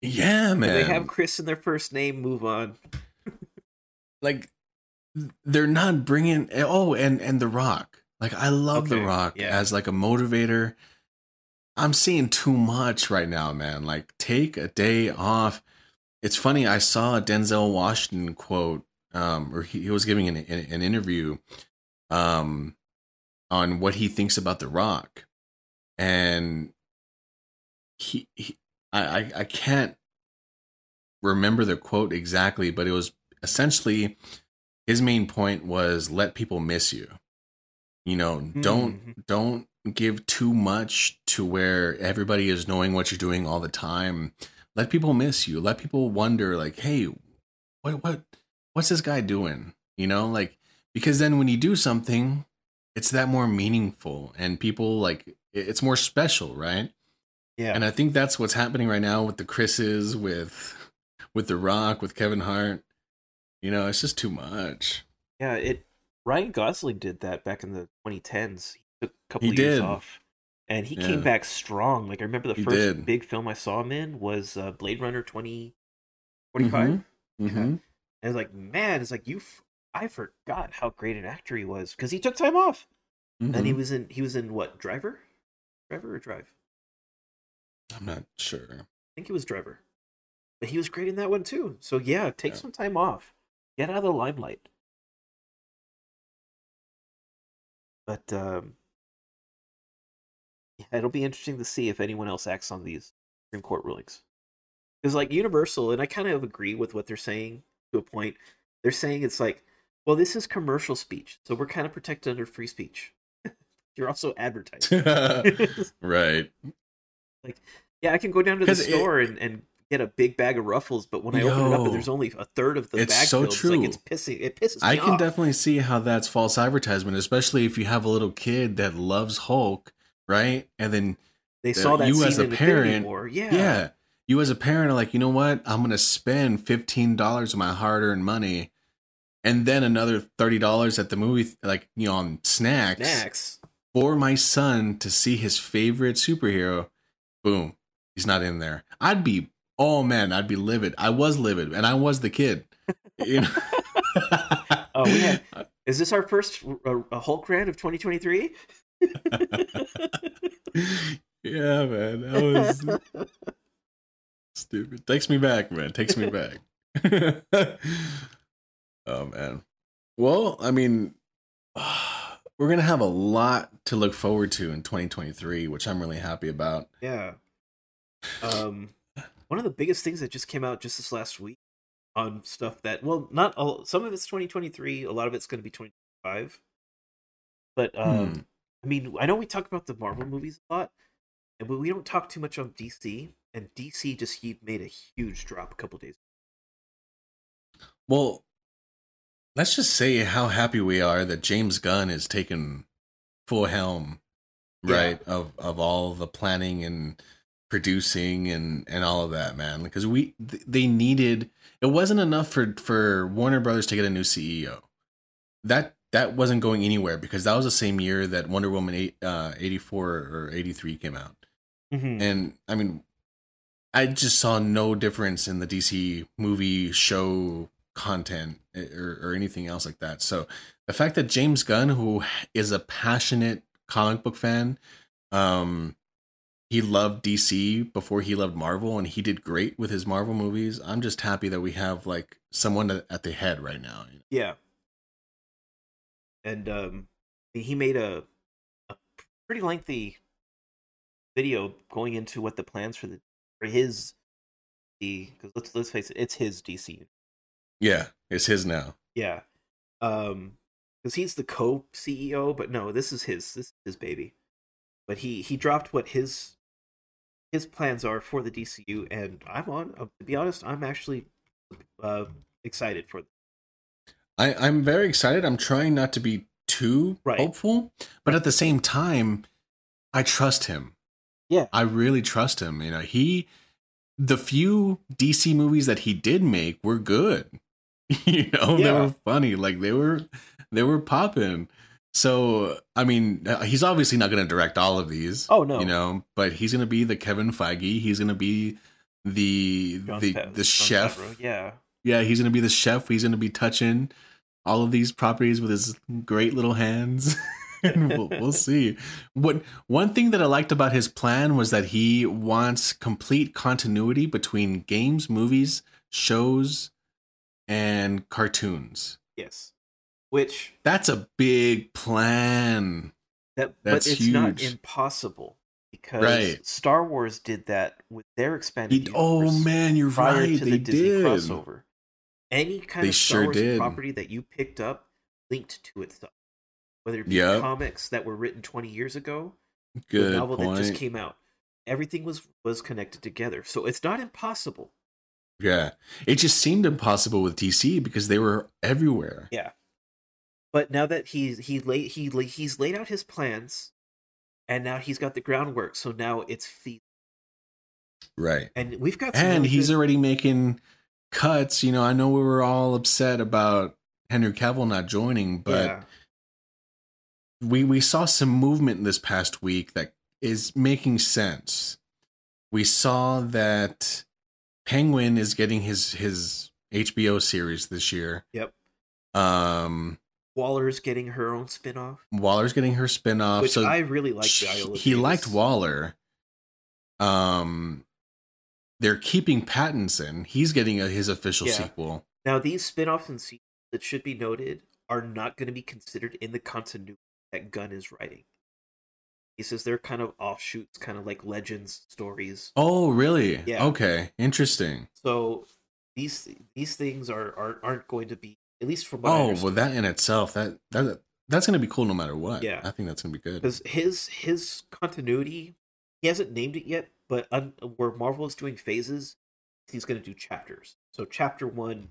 Yeah, man. they have Chris in their first name. Move on. like they're not bringing oh and and the rock like i love the rock yeah. as like a motivator i'm seeing too much right now man. Like take a day off. It's funny i saw a denzel washington quote um or he, he was giving an, an, an interview um on what he thinks about the rock. And he, he I, I i can't remember the quote exactly but it was essentially his main point was let people miss you. You know don't don't give too much to where everybody is knowing what you're doing all the time let people miss you let people wonder like hey what what what's this guy doing you know like because then when you do something it's that more meaningful and people like it's more special right Yeah. and I think that's what's happening right now with the Chris's, with with the Rock, with Kevin Hart. You know, it's just too much. Yeah, it. Ryan Gosling did that back in the 2010s. He took a couple He of years did. off, and he Yeah. came back strong. Like I remember the He first did. big film I saw him in was uh, Blade Runner 2045. Mhm. Mm-hmm. And I was like, man, it's like you. F- I forgot how great an actor he was because he took time off, and he was in. He was in what? Driver, Driver or Drive? I'm not sure. I think it was Driver, but he was great in that one too. So yeah, take Yeah. some time off, get out of the limelight. But um, yeah, it'll be interesting to see if anyone else acts on these Supreme Court rulings. Because like Universal, and I kind of agree with what they're saying to a point. They're saying it's like, well, this is commercial speech, so we're kind of protected under free speech. You're also advertising. right. Like, yeah, I can go down to the 'Cause it- store and, and get a big bag of ruffles, but when I open it up and there's only a third of the It's bag so filled, it's like it's pissing. It pisses me I can off. definitely see how that's false advertisement, especially if you have a little kid that loves Hulk, right? And then They the- saw that you as a parent- Yeah. yeah. you as a parent are like, you know what? I'm gonna spend fifteen dollars of my hard earned money, and then another thirty dollars at the movie, like you know, on snacks, Snacks. for my son to see his favorite superhero. Boom, he's not in there. I'd be, oh man, I'd be livid. I was livid, and I was the kid. You know. Oh, we had- Is this our first uh, a Hulk rant of 2023? yeah, man, that was stupid. Takes me back, man. Takes me back. oh man. Well, I mean, we're gonna have a lot to look forward to in 2023, which I'm really happy about. yeah. Um, one of the biggest things that just came out just this last week on stuff that well, not all. Some of it's 2023. A lot of it's going to be 2025. But um, Hmm. I mean, I know we talk about the Marvel movies a lot, and but we don't talk too much on DC. And DC just he made a huge drop a couple days. Well, let's just say how happy we are that James Gunn is taking full helm, Yeah. right, of of all the planning and producing and and all of that, man. Because we they needed it wasn't enough for for Warner Brothers to get a new CEO. That that wasn't going anywhere because that was the same year that Wonder Woman eight, uh, 84 or 83 came out. Mm-hmm. And I mean, I just saw no difference in the DC movie show content eh, or, or anything else like that. So the fact that James Gunn, who is a passionate comic book fan, um, he loved DC before he loved Marvel, and he did great with his Marvel movies. I'm just happy that we have like someone at the head right now. Yeah. And um he made a, a pretty lengthy video going into what the plans for the for his the because let's let's face it, it's his DC. Yeah, it's his now. Yeah. Um because he's the co CEO, but no, this is his this is his baby. But he he dropped what his his plans are for the DCU, and I'm on. Uh, to be honest, I'm actually uh, excited for. I, I'm very excited. I'm trying not to be too Right. hopeful, but at the same time, I trust him. Yeah. I really trust him. You know, he the few DC movies that he did make were good. you know, they were funny. Like they were they were popping. So, I mean, uh, he's obviously not going to direct all of these. Oh, no. You know, but he's going to be the Kevin Feige. He's going to be the Jon the the Jon chef. Favreau, Yeah. Yeah, he's going to be the chef. He's going to be touching all of these properties with his great little hands. and we'll, we'll see. What one thing that I liked about his plan was that he wants complete continuity between games, movies, shows, and cartoons. Yes. Which That's a big plan. that That's but it's not huge. impossible because Right. Star Wars did that with their expanded He- oh man, you're prior right. to They the Disney did. crossover. Any kind They of Star sure Wars did. property that you picked up linked to it stuff. Whether it be Yep. comics that were written 20 years ago, or Good a novel that just came out. Everything was was connected together. So it's not impossible. Yeah, it just seemed impossible with DC because they were everywhere. Yeah. But now that he's he laid he he's laid out his plans and now he's got the groundwork. So now it's feasible. Right. And we've got some and he's good- already making cuts. You know, I know we were all upset about Henry Cavill not joining, but yeah. we we saw some movement this past week that is making sense. We saw that Penguin is getting his his HBO series this year. Yep. Um, Waller's getting her own spin-off. Waller's getting her spin-off. Which so I really like he liked Waller. Um, they're keeping Pattinson. He's getting a, his official Yeah. sequel. Now these spin-offs and sequels that should be noted are not going to be considered in the continuity that Gunn is writing. He says they're kind of offshoots, kind of like legends stories. Oh, really? Yeah. Okay, interesting. So these these things are, are aren't going to be at least from what Oh, well, that in itself that that that's gonna be cool no matter what. Yeah. I think that's gonna be good. because his his continuity he hasn't named it yet but un, where marvel is doing phases he's going to do chapters so chapter one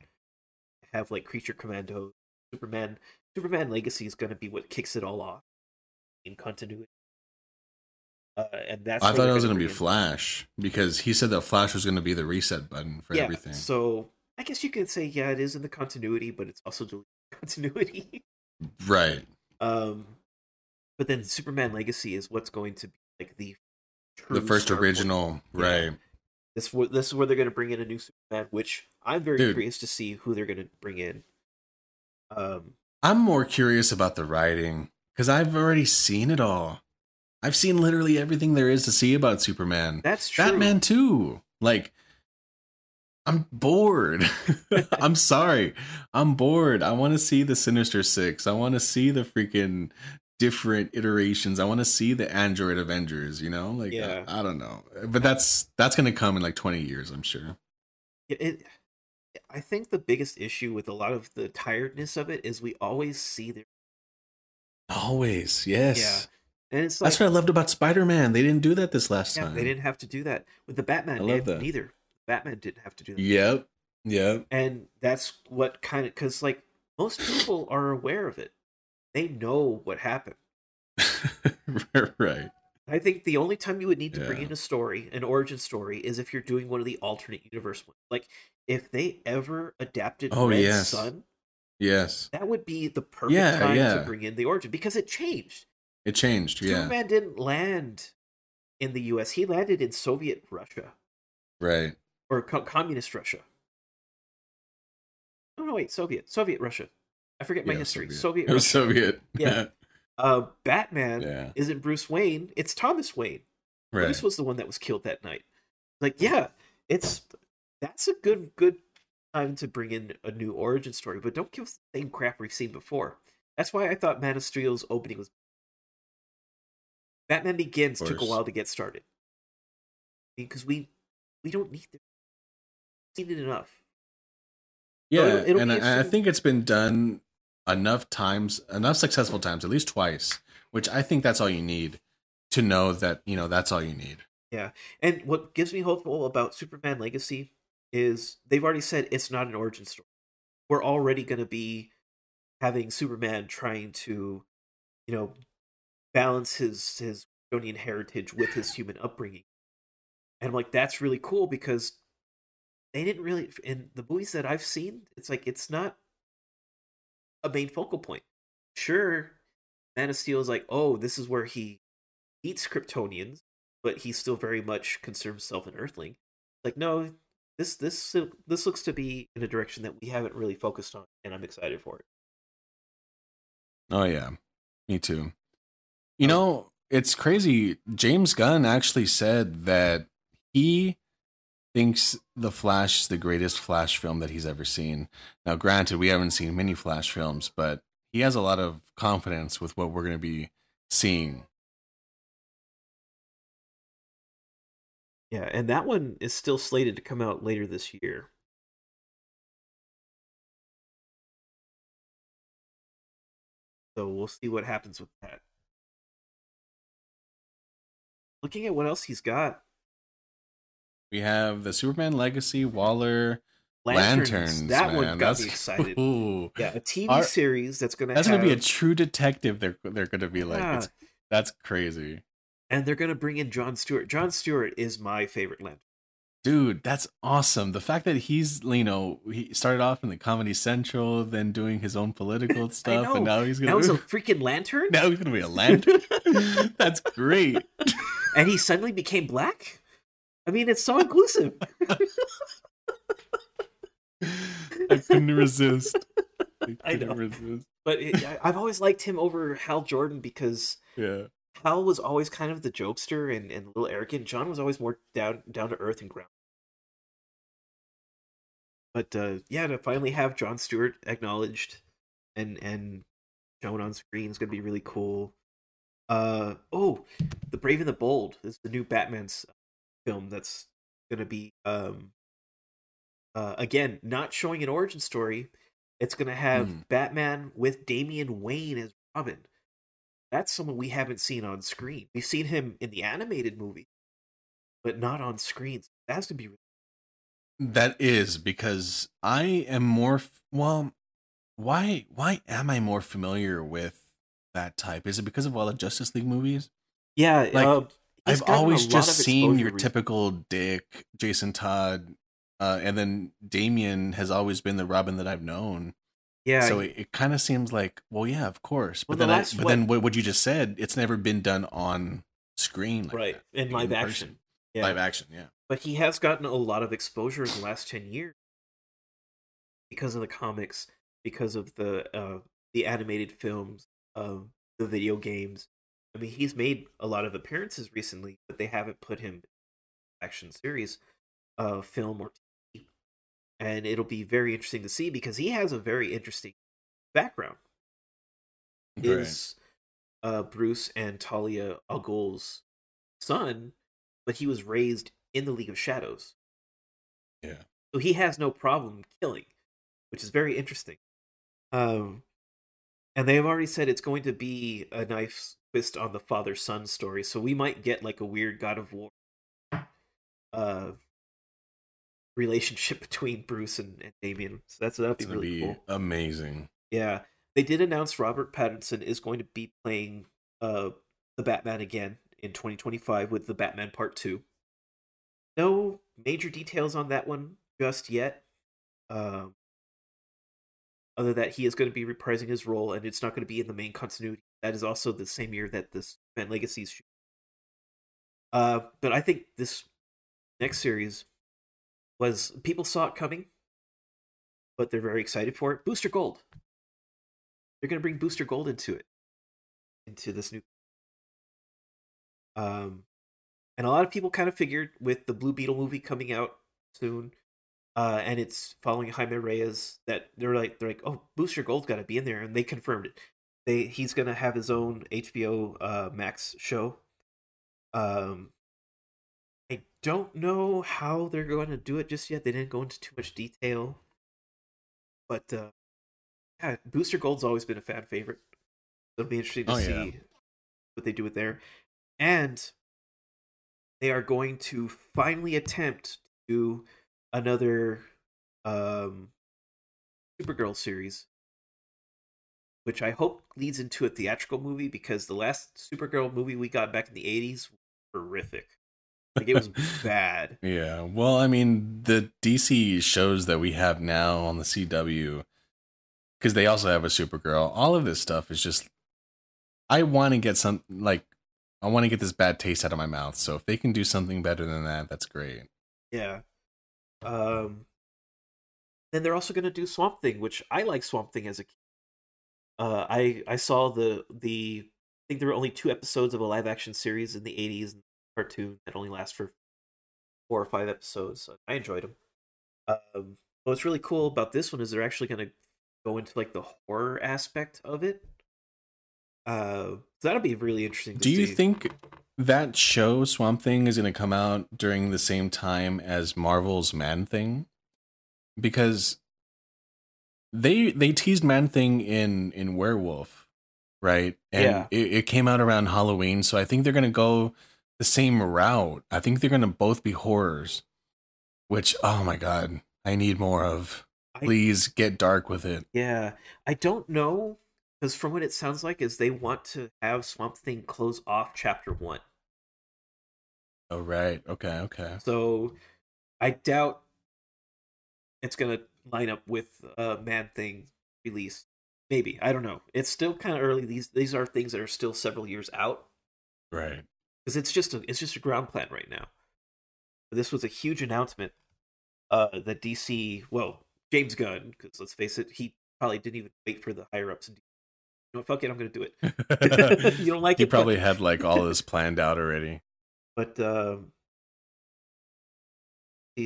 have like creature commando superman superman legacy is going to be what kicks it all off in continuity uh, and that's I thought it was gonna be Flash because he said that Flash was gonna be the reset button for yeah everything. so i guess you could say yeah it is in the continuity but it's also deleting continuity Right. um but then superman legacy is what's going to be like the The first original. Yeah. Right. This this is where they're going to bring in a new Superman, which I'm very Dude. curious to see who they're going to bring in. Um, I'm more curious about the writing because I've already seen it all. I've seen literally everything there is to see about Superman. that's true. Batman too. Like, I'm bored. I'm sorry. I'm bored. I want to see the Sinister Six. I want to see the freaking different iterations. I want to see the Android Avengers. You know, like Yeah. I, I don't know, but that's that's gonna come in like 20 years. I'm sure. It, it- I think the biggest issue with a lot of the tiredness of it is we always see their Always, yes. yeah, and it's like That's what I loved about Spider Man. They didn't do that this last yeah, time. they didn't have to do that with the Batman. I love that. Neither Batman didn't have to do that. Yep. Yep. and that's what kind of because like most people are aware of it. They know what happened. right. I think the only time you would need to bring in a story, an origin story, is if you're doing one of the alternate universe ones. Like if they ever adapted Oh, Red yes. Sun, Yes. that would be the perfect Yeah, time yeah. to bring in the origin because it changed. It changed. Yeah. Superman didn't land in the U.S. He landed in Soviet Russia Right. or co- communist Russia. Oh no, wait, Soviet, Soviet Russia. I forget my Yeah, history. Soviet. Soviet. It was Soviet. Yeah. Uh, Batman Yeah. isn't Bruce Wayne. It's Thomas Wayne. Right. Bruce was the one that was killed that night. Like, yeah, it's that's a good good time to bring in a new origin story, but don't give us the same crap we've seen before. That's why I thought Man of Steel's opening was Batman Begins took a while to get started because we we don't need to seen it enough. Yeah, it'll- it'll and I, I think it's been done enough times, enough successful times, at least twice, which I think that's all you need to know that you know that's all you need. Yeah. And what gives me hopeful about Superman Legacy is they've already said it's not an origin story. We're already going to be having Superman trying to, you know, balance his his Kryptonian heritage with his human upbringing. And I'm like, that's really cool because they didn't really in the movies that I've seen, it's like it's not a main focal point. Sure, Man of Steel is like, oh, this is where he eats Kryptonians, but he still very much considers himself an Earthling. Like, no, this this uh, this looks to be in a direction that we haven't really focused on, and I'm excited for it. Oh yeah, me too. You oh. know, it's crazy. James Gunn actually said that he thinks The Flash is the greatest Flash film that he's ever seen. Now, granted, we haven't seen many Flash films, but he has a lot of confidence with what we're going to be seeing. Yeah, and that one is still slated to come out later this year. So we'll see what happens with that. Looking at what else he's got. We have the Superman Legacy Waller Lanterns. Lanterns that man. one got that's, me excited. Ooh. Yeah, a TV Our- series that's gonna That's have, gonna be a true detective. They're they're gonna be like, Yeah. it's, that's crazy, and they're gonna bring in John Stewart. John Stewart is my favorite Lantern. dude. That's awesome. The fact that he's you know he started off in the Comedy Central, then doing his own political stuff, and now he's gonna That was a freaking lantern, now he's gonna be a lantern. that's great. and he suddenly became black. I mean, it's so inclusive. I couldn't resist. I I couldn't know. resist. But it, I- I've always liked him over Hal Jordan because Yeah. Hal was always kind of the jokester and, and a little arrogant. John was always more down down to earth and ground. But uh, yeah, to finally have John Stewart acknowledged and and shown on screen is gonna be really cool. Uh oh, The Brave and the Bold is the new Batman's film that's gonna be um uh again not showing an origin story. It's gonna have Hmm. Batman with Damian Wayne as Robin that's someone we haven't seen on screen. We've seen him in the animated movie, but not on screen. So That's gonna be That is because I am more f- well. Why? Why am I more familiar with that type? Is it because of all the Justice League movies? yeah. Like, uh, he's I've always just seen your re- typical Dick, Jason Todd, uh, and then Damian has always been the Robin that I've known. Yeah, so it, it kind of seems like, well, yeah, of course. But Well, the then, I, but what- then what, what you just said, it's never been done on screen, like right that, in live person. action. Yeah, Live action, yeah. but he has gotten a lot of exposure in the last ten years because of the comics, because of the uh, the animated films, um, the video games. I mean, he's made a lot of appearances recently, but they haven't put him in action series, uh, film or TV. And it'll be very interesting to see because he has a very interesting background. Right. Is uh, Bruce and Talia al Ghul's son, but he was raised in the League of Shadows. Yeah. So he has no problem killing, which is very interesting. Um, and they have already said it's going to be a nice twist on the father son story. So we might get like a weird God of War uh, relationship between Bruce and, and Damian. So that's that'd be gonna really be cool. amazing. Yeah, they did announce Robert Pattinson is going to be playing uh the Batman again in 2025 with the Batman Part 2. No major details on that one just yet. Um other that he is going to be reprising his role and it's not going to be in the main continuity. That is also the same year that this Legacies shoot. Uh but I think this next series was people saw it coming but they're very excited for it. Booster Gold. They're going to bring Booster Gold into it, into this new. Um, and a lot of people kind of figured with the Blue Beetle movie coming out soon, uh, and it's following Jaime Reyes that they're like they're like, oh, Booster Gold's got to be in there, and they confirmed it. They he's going to have his own HBO uh, Max show. Um, I don't know how they're going to do it just yet. They didn't go into too much detail. But uh yeah, Booster Gold's always been a fan favorite. It'll be interesting to Oh, see yeah. what they do with there. And they are going to finally attempt to another um Supergirl series which I hope leads into a theatrical movie because the last Supergirl movie we got back in the '80s was horrific. Like it was bad. Yeah. Well, I mean, the DC shows that we have now on the CW, because they also have a Supergirl. All of this stuff is just. I want to get some like, I want to get this bad taste out of my mouth. So if they can do something better than that, that's great. Yeah. Um. Then they're also going to do Swamp Thing, which I like Swamp Thing as a kid. Uh, I I saw the the I think there were only two episodes of a live action series in the '80s cartoon that only lasts for four or five episodes. So I enjoyed them. Um, what's really cool about this one is they're actually going to go into like the horror aspect of it. Uh, so that'll be really interesting. Do you think that show Swamp Thing is going to come out during the same time as Marvel's Man Thing? Because they they teased Man Thing in in Werewolf, right? And Yeah. it, it came out around Halloween, so I think they're going to go the same route. I think they're going to both be horrors. Which oh my god, I need more of. I- Please get dark with it. Yeah, I don't know because from what it sounds like is they want to have Swamp Thing close off Chapter One. Oh right, okay, okay. So I doubt it's gonna line up with uh Man Thing release. Maybe I don't know. It's still kind of early. These these are things that are still several years out Right. because it's just a it's just a ground plan right now. This was a huge announcement. Uh, that DC, well, James Gunn, because let's face it, he probably didn't even wait for the higher ups. You know, fuck it, I'm gonna do it. you don't like he it, probably fuck it. had like all this planned out already. But the-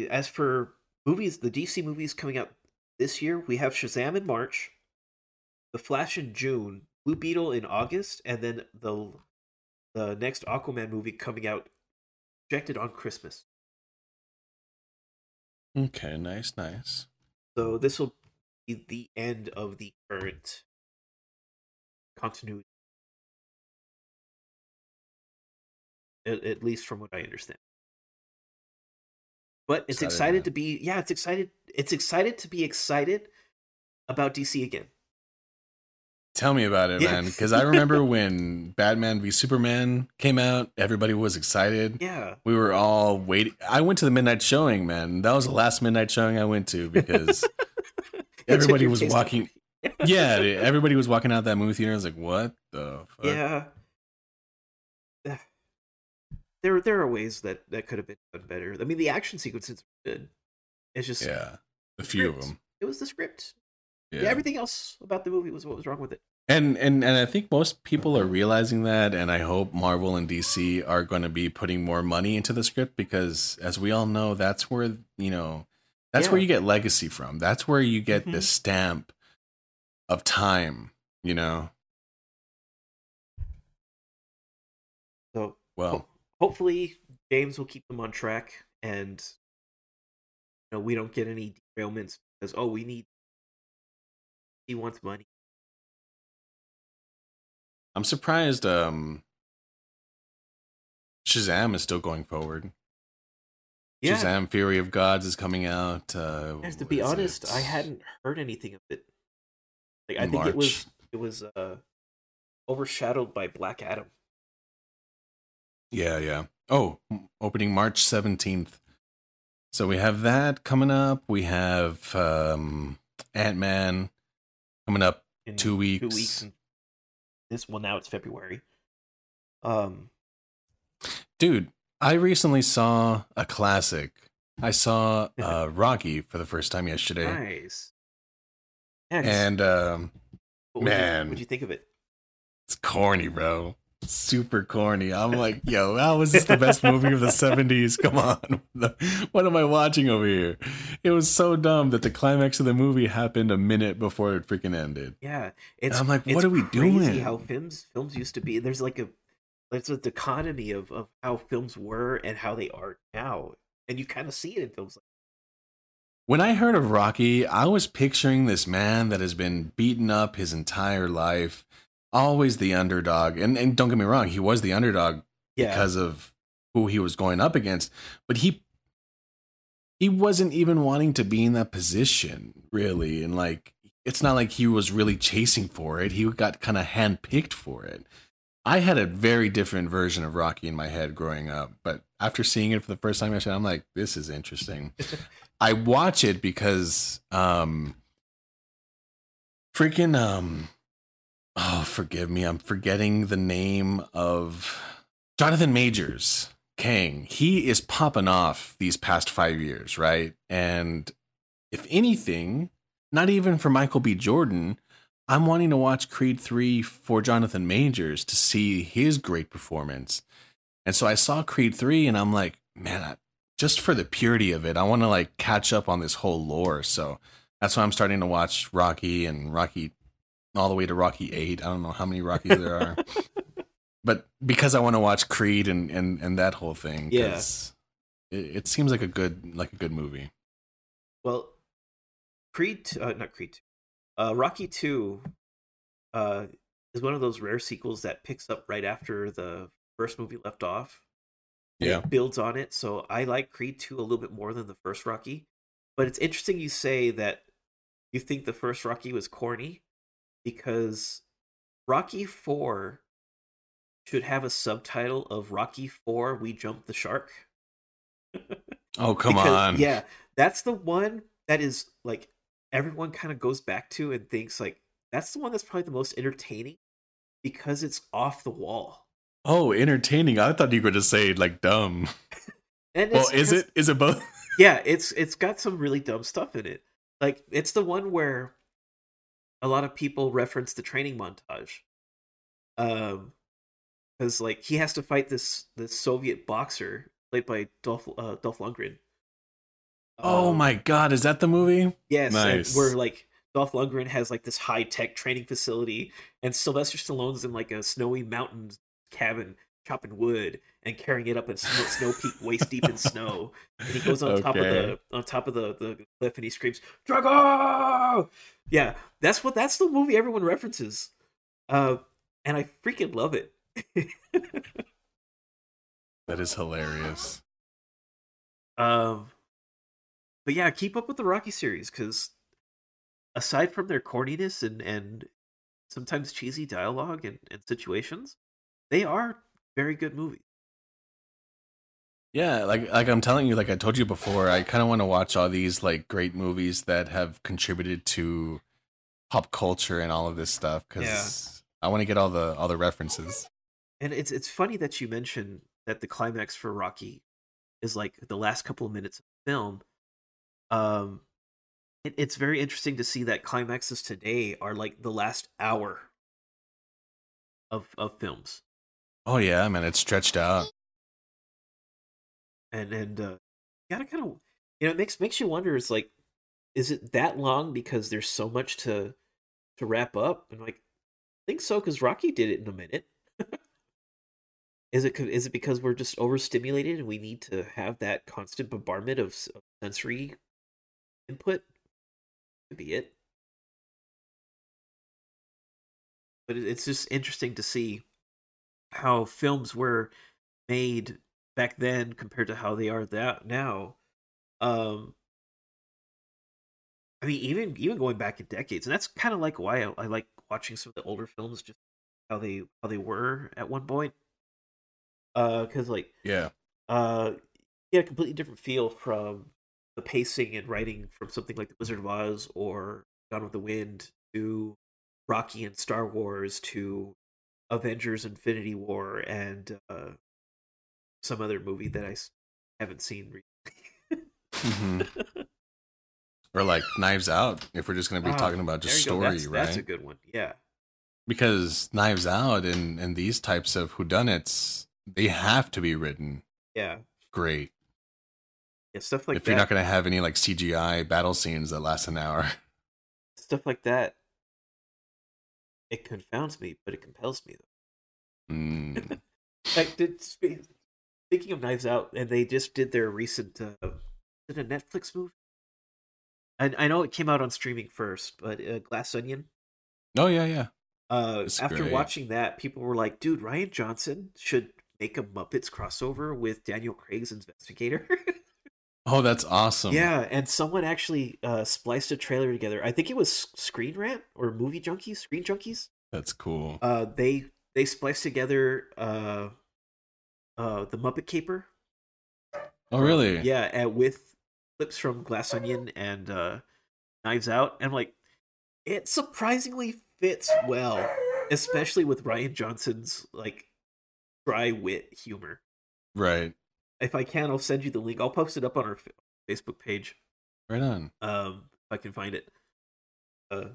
as for movies, the DC movies coming out this year, we have Shazam in March, The Flash in June, Blue Beetle in August, and then the the next Aquaman movie coming out projected on Christmas. Okay, nice, nice. So this will be the end of the current continuity. At, at least from what I understand. But it's Excited, excited to be yeah, it's excited it's excited to be excited about DC again. Tell me about it, Yeah. man. Because I remember when Batman v Superman came out, everybody was excited. Yeah. We were all waiting. I went to the midnight showing, man. That was the last midnight showing I went to because everybody was walking. yeah, everybody was walking out that movie theater. I was like, "What the fuck?" Yeah. Yeah. There there are ways that that could have been done better. I mean the action sequences are good. It's just yeah. A few of them. It was the script. Yeah. yeah, everything else about the movie was what was wrong with it. And and and I think most people are realizing that, and I hope Marvel and DC are going to be putting more money into the script because, as we all know, that's where you know that's where you get legacy from. That's where you get the Mhm. stamp of time. You know, So well, hopefully James will keep them on track and you know we don't get any derailments because oh we need he wants money. I'm surprised. Um, Shazam is still going forward. Yeah, Shazam: Fury of Gods is coming out. Uh, to be honest, it? I hadn't heard anything of it. Like I In think it was it was uh overshadowed by Black Adam. Yeah, yeah. Oh, opening March 17th. So we have that coming up. We have um Ant Man coming up. in Two Two weeks. weeks. This well now it's February. Um Dude, I recently saw a classic. I saw uh Rocky for the first time yesterday. nice. And um what you- man. what'd you think of it? it's corny, bro. Super corny. I'm like, yo, how was this the best movie of the 70s? Come on. What am I watching over here? It was so dumb that the climax of the movie happened a minute before it freaking ended. Yeah, it's. I'm like, what are we crazy doing? How films films used to be. There's like a there's a dichotomy of of how films were and how they are now, and you kind of see it in films. Like, When I heard of Rocky, I was picturing this man that has been beaten up his entire life, always the underdog. And and don't get me wrong, he was the underdog yeah, because of who he was going up against, but he he wasn't even wanting to be in that position, really. And like it's not like he was really chasing for it. He got kind of handpicked for it. I had a very different version of Rocky in my head growing up, but after seeing it for the first time yesterday, I'm like, this is interesting. I watch it because um freaking um oh forgive me, I'm forgetting the name of Jonathan Majors. Kang, he is popping off these past five years, right? And if anything, not even for Michael B. Jordan, I'm wanting to watch Creed 3 for Jonathan Majors to see his great performance. And so I saw Creed 3 and I'm like, man, I, just for the purity of it, I want to like catch up on this whole lore. So that's why I'm starting to watch Rocky and Rocky all the way to Rocky 8. I don't know how many Rockies there are. but because I want to watch Creed and and and that whole thing, Yeah. it, it seems like a good like a good movie. Well, Creed, uh, not Creed, uh, Rocky Two, uh, is one of those rare sequels that picks up right after the first movie left off. Yeah. it builds on it. So I like Creed Two a little bit more than the first Rocky. But it's interesting you say that you think the first Rocky was corny because Rocky Four should have a subtitle of Rocky Four: We Jump the Shark. Oh come Because- on, Yeah, that's the one that is like everyone kind of goes back to and thinks like that's the one that's probably the most entertaining because it's off the wall. Oh, entertaining. I thought you were going to say like dumb. And Well, is it? Is it both? Yeah, it's it's got some really dumb stuff in it. Like it's the one where a lot of people reference the training montage. Um because like he has to fight this this Soviet boxer played by Dolph uh, Dolph Lundgren. Oh Um, my god, is that the movie? Yes, Nice. where like Dolph Lundgren has like this high tech training facility, and Sylvester Stallone's in like a snowy mountain cabin chopping wood and carrying it up a snow, snow peak waist deep in snow. And he goes on top of the on top of the, the cliff and he screams, "Drago!" Yeah, that's what that's the movie everyone references, uh, and I freaking love it. That is hilarious. Um, but yeah, keep up with the Rocky series because aside from their corniness and and sometimes cheesy dialogue and, and situations, they are very good movies. Yeah, like like I'm telling you, like I told you before, I kind of want to watch all these like great movies that have contributed to pop culture and all of this stuff because I want to get all the all the references. And it's it's funny that you mention that the climax for Rocky is like the last couple of minutes of the film. Um, it, it's very interesting to see that climaxes today are like the last hour of of films. Oh yeah, man, it's stretched out. and and uh, gotta kind of you know it makes makes you wonder it's like is it that long because there's so much to to wrap up? And like i think so because rocky did it in a minute. Is it is it because we're just overstimulated and we need to have that constant bombardment of, of sensory input? Could be it. But it- it's just interesting to see how films were made back then compared to how they are that now. Um, I mean, even even going back in decades, and that's kind of like why I, I like watching some of the older films, just how they how they were at one point. Uh, because like Yeah. uh, you get a completely different feel from the pacing and writing from something like The Wizard of Oz or Gone with the Wind to Rocky and Star Wars to Avengers Infinity War and uh, some other movie that I haven't seen recently. hmm Or like Knives Out, if we're just going to be Ah, talking about just there you go. story, That's, right? That's a good one. Yeah. because Knives Out and and these types of whodunits, they have to be written Yeah. great. Yeah. Stuff like if that. you're not going to have any like CGI battle scenes that last an hour. Stuff like that. It confounds me, but it compels me. Mm. Like, did, speaking of Knives Out, and they just did their recent. Uh, it a Netflix movie? I, I know it came out on streaming first, but uh, Glass Onion. Oh yeah, yeah. Uh, after great. watching that, people were like, "Dude, Rian Johnson should make a Muppets crossover with Daniel Craig's Investigator." Oh, that's awesome. Yeah, and someone actually uh, spliced a trailer together. I think it was Screen Rant or Movie Junkies, Screen Junkies. That's cool. Uh, they they spliced together uh, uh, the Muppet Caper. oh, really? Yeah, and with clips from Glass Onion and uh, Knives Out. And I'm like, it surprisingly fits well, especially with Rian Johnson's like dry wit humor. Right. If I can, I'll send you the link. I'll post it up on our Facebook page. Right on. Um, if I can find it. Uh,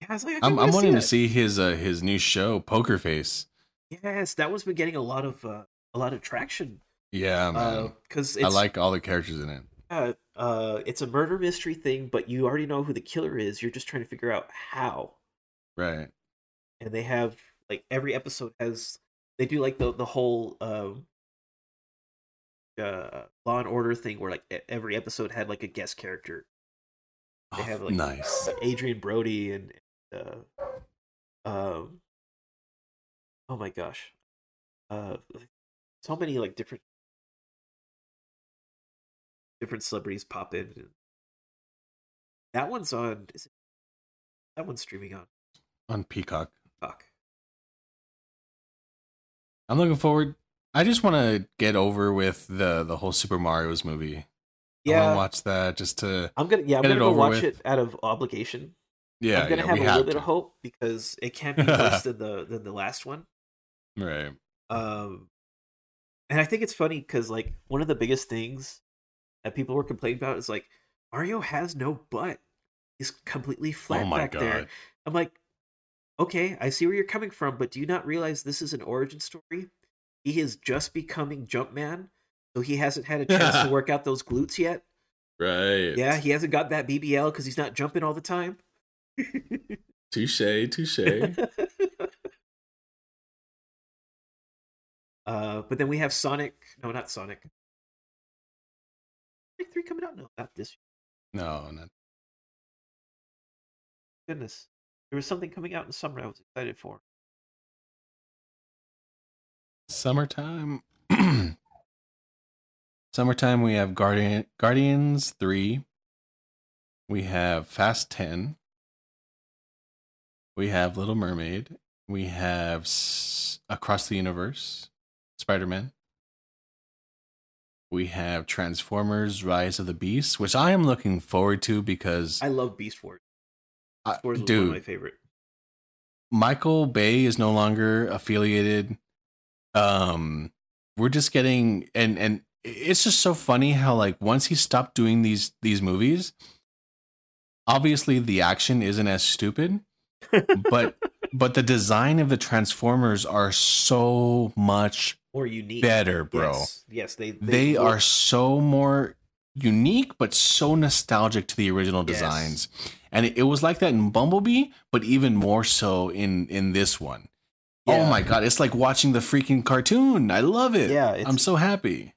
yeah, I like, I I'm, I'm wanna wanting to see his uh, his new show, Poker Face. Yes, that one's been getting a lot of uh, a lot of traction. Yeah, man. Because I like all the characters in it. uh, uh, it's a murder mystery thing, but you already know who the killer is. You're just trying to figure out how. Right. And they have like every episode has they do like the the whole um uh Law and Order thing where like every episode had like a guest character. They Oh, have, like, nice. Like Adrien Brody and uh um oh my gosh. Uh so many like different different celebrities pop in. and- That one's on is it, that one's streaming on On Peacock. Fuck. I'm looking forward. I just want to get over with the the whole Super Mario's movie. I Yeah, to watch that just to I'm gonna yeah, I'm gonna go watch with. it out of obligation. yeah. I'm gonna yeah, have a little have bit of hope because it can't be worse than the than the last one. Right. Um, and I think it's funny because like one of the biggest things that people were complaining about is like Mario has no butt. He's completely flat oh my back god. there. I'm like, okay, I see where you're coming from, but do you not realize this is an origin story? He is just becoming Jumpman, so he hasn't had a chance to work out those glutes yet. Right. Yeah, he hasn't got that BBL because he's not jumping all the time. Touche. Touche. uh, but then we have Sonic. No, not Sonic. Sonic Three coming out? No, not this. Year. No, not. Goodness, there was something coming out in summer. I was excited for. Summertime. Summertime. We have Guardian Guardians three. We have Fast Ten. We have Little Mermaid. We have S- Across the Universe, Spider Man. We have Transformers: Rise of the Beast, which I am looking forward to because I love Beast Wars. Beast Wars one dude, my favorite. Michael Bay is no longer affiliated. Um, we're just getting and and it's just so funny how like once he stopped doing these these movies, obviously the action isn't as stupid, but but the design of the Transformers are so much More unique, better, bro. Yes, yes they They, look- are so more unique, but so nostalgic to the original Yes. designs. And it, it was like that in Bumblebee, but even more so in in this one. Oh my god, it's like watching the freaking cartoon. I love it. Yeah, I'm so happy.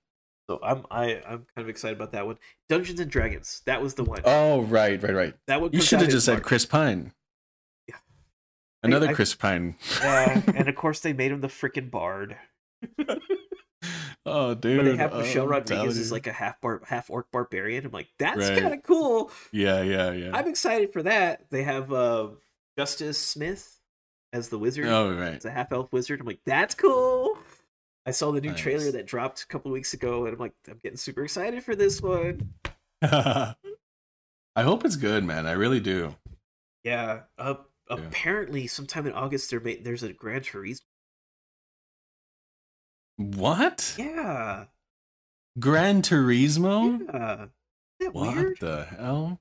So I'm I I'm kind of excited about that one. Dungeons and Dragons. That was the one. Oh right, right, right. that one. You should have just said Chris Pine. Yeah. Another I- Chris Pine. Yeah, and of course they made him the freaking bard. oh dude. But they have oh, Michelle Rodriguez you. like a half bar half orc barbarian. I'm like, that's Right. kind of cool. Yeah, yeah, yeah. I'm excited for that. They have uh Justice Smith as the wizard. oh right. It's a half elf wizard. I'm like, that's cool. I saw the new trailer that dropped a couple weeks ago, and I'm like, I'm getting super excited for this one. I hope it's good, man. I really do. Yeah. Uh, Yeah. apparently, sometime in August, there may, there's a Gran Turismo. What? Yeah. Gran Turismo? Yeah. What weird? the hell?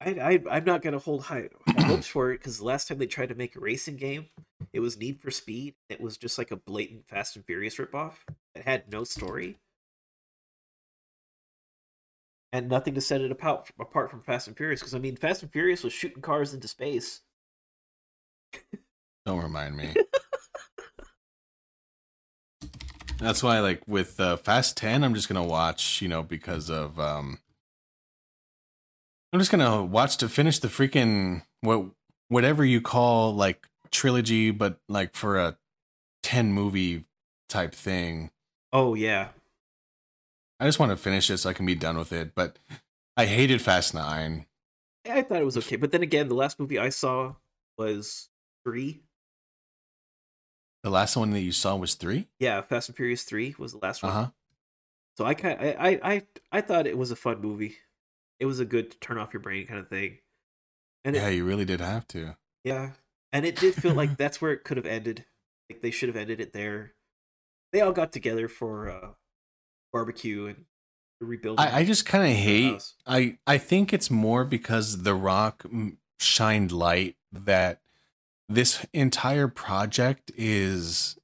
I, I I'm not gonna hold high hopes for it because the last time they tried to make a racing game, it was Need for Speed. It was just like a blatant Fast and Furious ripoff. It had no story and nothing to set it apart apart from Fast and Furious. Because I mean, Fast and Furious was shooting cars into space. Don't remind me. That's why, like with uh, Fast Ten, I'm just gonna watch, you know, because of um, I'm just gonna watch to finish the freaking what whatever you call like trilogy, but like for a ten movie type thing. Oh yeah, I just want to finish it so I can be done with it. But I hated Fast Nine. I thought it was okay, but then again, the last movie I saw was three. The last one that you saw was three. Yeah, Fast and Furious three was the last one. huh. So I kind I, I I I thought it was a fun movie. It was a good turn off your brain kind of thing. And Yeah, it, you really did have to. yeah, and it did feel like that's where it could have ended. Like they should have ended it there. They all got together for uh barbecue and rebuild. I, I just kind of hate. house. I I think it's more because The Rock shined light that this entire project is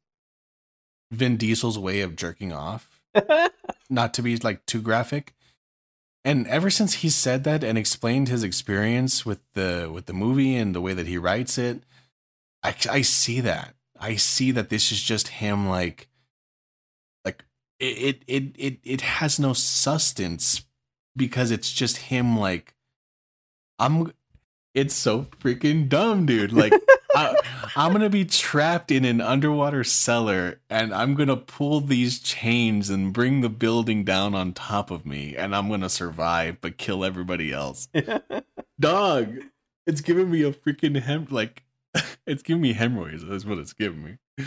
Vin Diesel's way of jerking off. Not to be like too graphic. And ever since he said that and explained his experience with the with the movie and the way that he writes it, I I see that. I see that this is just him like like it it it it, has no substance because it's just him like I'm it's so freaking dumb, dude. Like I, I'm gonna be trapped in an underwater cellar, and I'm gonna pull these chains and bring the building down on top of me, and I'm gonna survive but kill everybody else. Dog, it's giving me a freaking hem like it's giving me hemorrhoids. That's what it's giving me.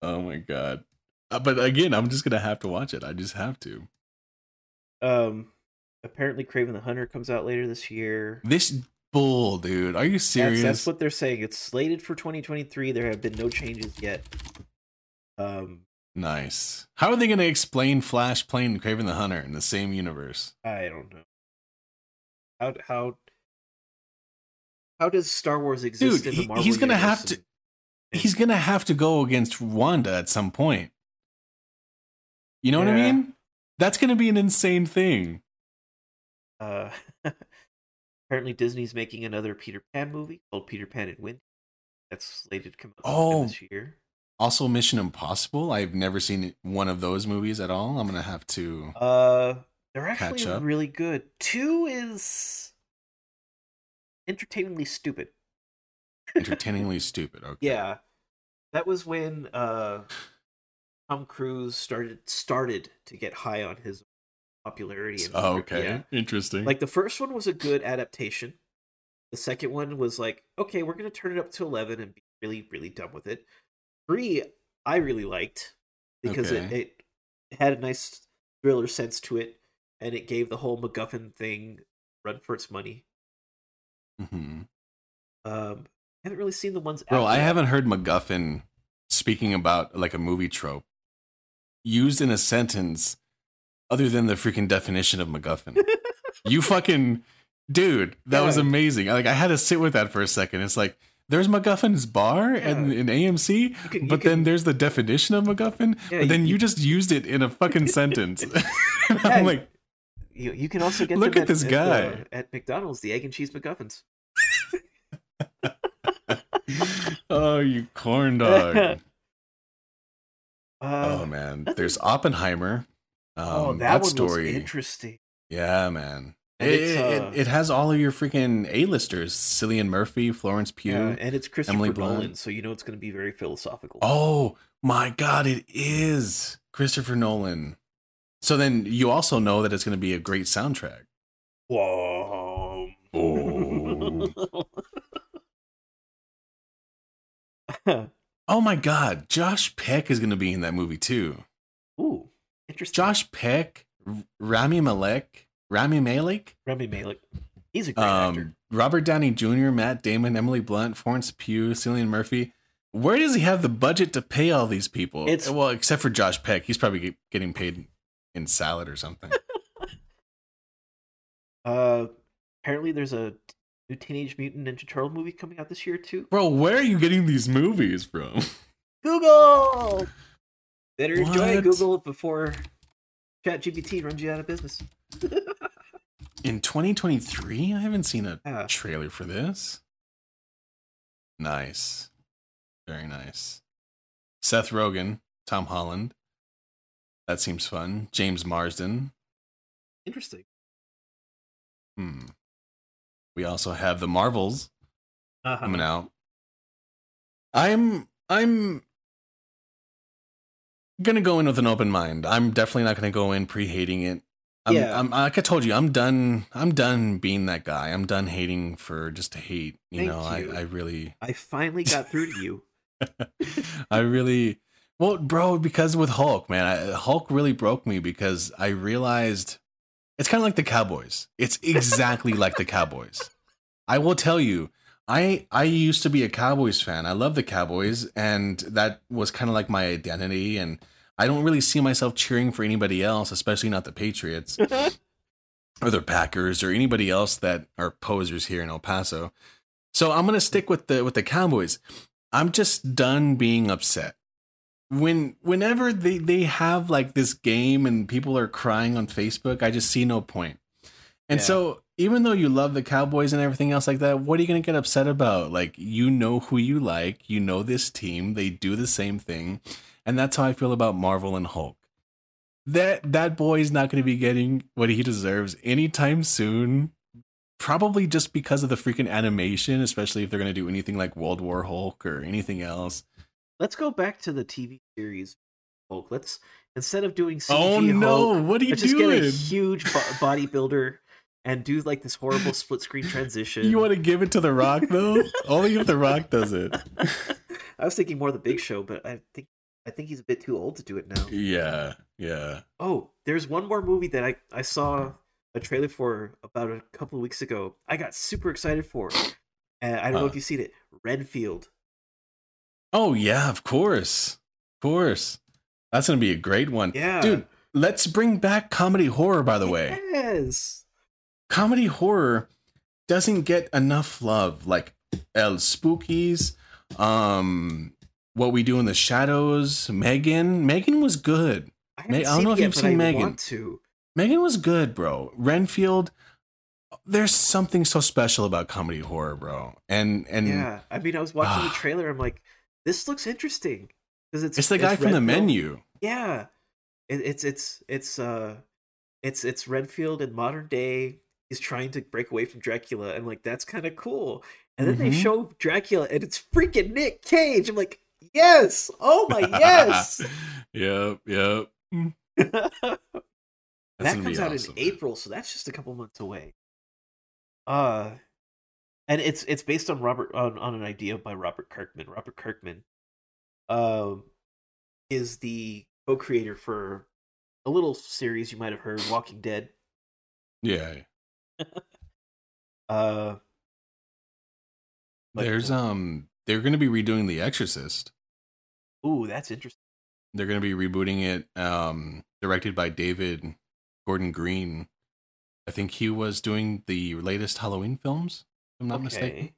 Oh my god! Uh, but again, I'm just gonna have to watch it. I just have to. um, apparently, Kraven the Hunter comes out later this year. This bull, dude. Are you serious? that's what they're saying. It's slated for 2023. There have been no changes yet. Um, Nice. How are they going to explain Flash playing Kraven the Hunter in the same universe? I don't know. How how how does Star Wars exist Dude, in the he- Marvel he's gonna have to- and- and- He's going to have to go against Wanda at some point. You know what I mean? That's going to be an insane thing. Uh, apparently, Disney's making another Peter Pan movie called Peter Pan and Wendy. That's slated to come out Oh. this year. Also, Mission Impossible. I've never seen one of those movies at all. I'm going to have to. Uh, they're Catch actually up. really good. Two is entertainingly stupid. Entertainingly stupid. Okay. Yeah, that was when uh, Tom Cruise started started to get high on his popularity. Oh, okay. yeah. Interesting. Like the first one was a good adaptation. The second one was like, okay, we're gonna turn it up to eleven and be really, really dumb with it. Three, I really liked because it, Okay. it it had a nice thriller sense to it, and it gave the whole MacGuffin thing run for its money. Mm-hmm. Um, I haven't really seen the ones. Bro, I haven't heard MacGuffin speaking about like a movie trope used in a sentence other than the freaking definition of MacGuffin. you fucking dude, that was amazing. Like I had to sit with that for a second. It's like there's MacGuffin's bar and Yeah. in AMC, You can- you but then there's the definition of MacGuffin. Yeah, but then you- you, just used it in a fucking sentence. Yeah, I'm like, You, you can also get Look them at this uh, guy. at McDonald's, the egg and cheese McGuffins. oh, you corn dog. Uh, oh man, there's Oppenheimer. Um, oh, that, one was interesting. Yeah, man. It, it's, it, uh, it has all of your freaking A-listers: Cillian Murphy, Florence Pugh. Yeah, and it's Christopher Emily Nolan, Blunt. so you know it's going to be very philosophical. Oh my god, it is Christopher Nolan. So then you also know that it's going to be a great soundtrack. Whoa. Oh. Oh my god, Josh Peck is going to be in that movie too. Ooh, interesting. Josh Peck, Rami Malek, Rami Malek, Rami Malek. He's a great actor. um, Robert Downey Jr., Matt Damon, Emily Blunt, Florence Pugh, Cillian Murphy. Where does he have the budget to pay all these people? It's- well, except for Josh Peck, he's probably get- getting paid in salad or something. Uh, apparently there's a new Teenage Mutant Ninja Turtle movie coming out this year too. Bro, where are you getting these movies from? Google. Better enjoy Google before ChatGPT runs you out of business. In 2023, I haven't seen a Yeah. trailer for this. Nice. Very nice. Seth Rogen, Tom Holland. That seems fun. James Marsden. Interesting. Hmm. We also have the Marvels Uh-huh. coming out. I'm I'm gonna go in with an open mind. I'm definitely not gonna go in pre-hating it. I'm, Yeah. I'm, like I told you, I'm done. I'm done being that guy. I'm done hating for just to hate. You Thank know, you. I, I really, I finally got through to you. I really, well, bro, because with Hulk, man, I, Hulk really broke me because I realized it's kind of like the Cowboys. It's exactly like the Cowboys. I will tell you, I I used to be a Cowboys fan. I love the Cowboys, and that was kind of like my identity. And I don't really see myself cheering for anybody else, especially not the Patriots or the Packers or anybody else that are posers here in El Paso. So I'm gonna stick with the with the Cowboys. I'm just done being upset. When whenever they they have like this game and people are crying on Facebook, I just see no point. And Yeah. so even though you love the Cowboys and everything else like that, what are you gonna get upset about? Like you know who you like, you know this team, they do the same thing, and that's how I feel about Marvel and Hulk. That that boy is not gonna be getting what he deserves anytime soon probably just because of the freaking animation, especially if they're gonna do anything like World War Hulk or anything else. Let's go back to the TV series Hulk. Let's instead of doing CG oh no! Hulk, what are you let's just get a huge bo- bodybuilder and do like this horrible split screen transition. You want to give it to The Rock though? Only if The Rock does it. I was thinking more of the Big Show, but I think I think he's a bit too old to do it now. Yeah, yeah. Oh, there's one more movie that I I saw a trailer for about a couple of weeks ago. I got super excited for. And I don't know if you've seen it. Renfield. Oh yeah, of course, of course. That's gonna be a great one. Yeah. dude. Let's bring back comedy horror. By the way, Yes. Comedy horror doesn't get enough love. Like El Spookies, um, what we do in the shadows. Megan, Megan was good. I, haven't I don't know if yet, you've seen I Megan. Want to. Megan was good, bro. Renfield. There's something so special about comedy horror, bro. And and Yeah. I mean, I was watching the Ah. trailer. I'm like, this looks interesting because it's it's the guy from the menu. Yeah. It, it's it's it's uh, it's it's Renfield in modern day. He's trying to break away from Dracula, and like that's kind of cool. And then they Mhm. show Dracula, and it's freaking Nick Cage. I'm like, yes, oh my yes. yep, yep. that comes out awesome, in April, so that's just a couple months away. Uh, and it's it's based on Robert on, on an idea by Robert Kirkman. Robert Kirkman, um, is the co-creator for a little series you might have heard, Walking Dead. Yeah. Uh, There's um they're gonna be redoing The Exorcist. ooh, that's interesting. They're gonna be rebooting it, um, directed by David Gordon Green. I think he was doing the latest Halloween films, if I'm not mistaken.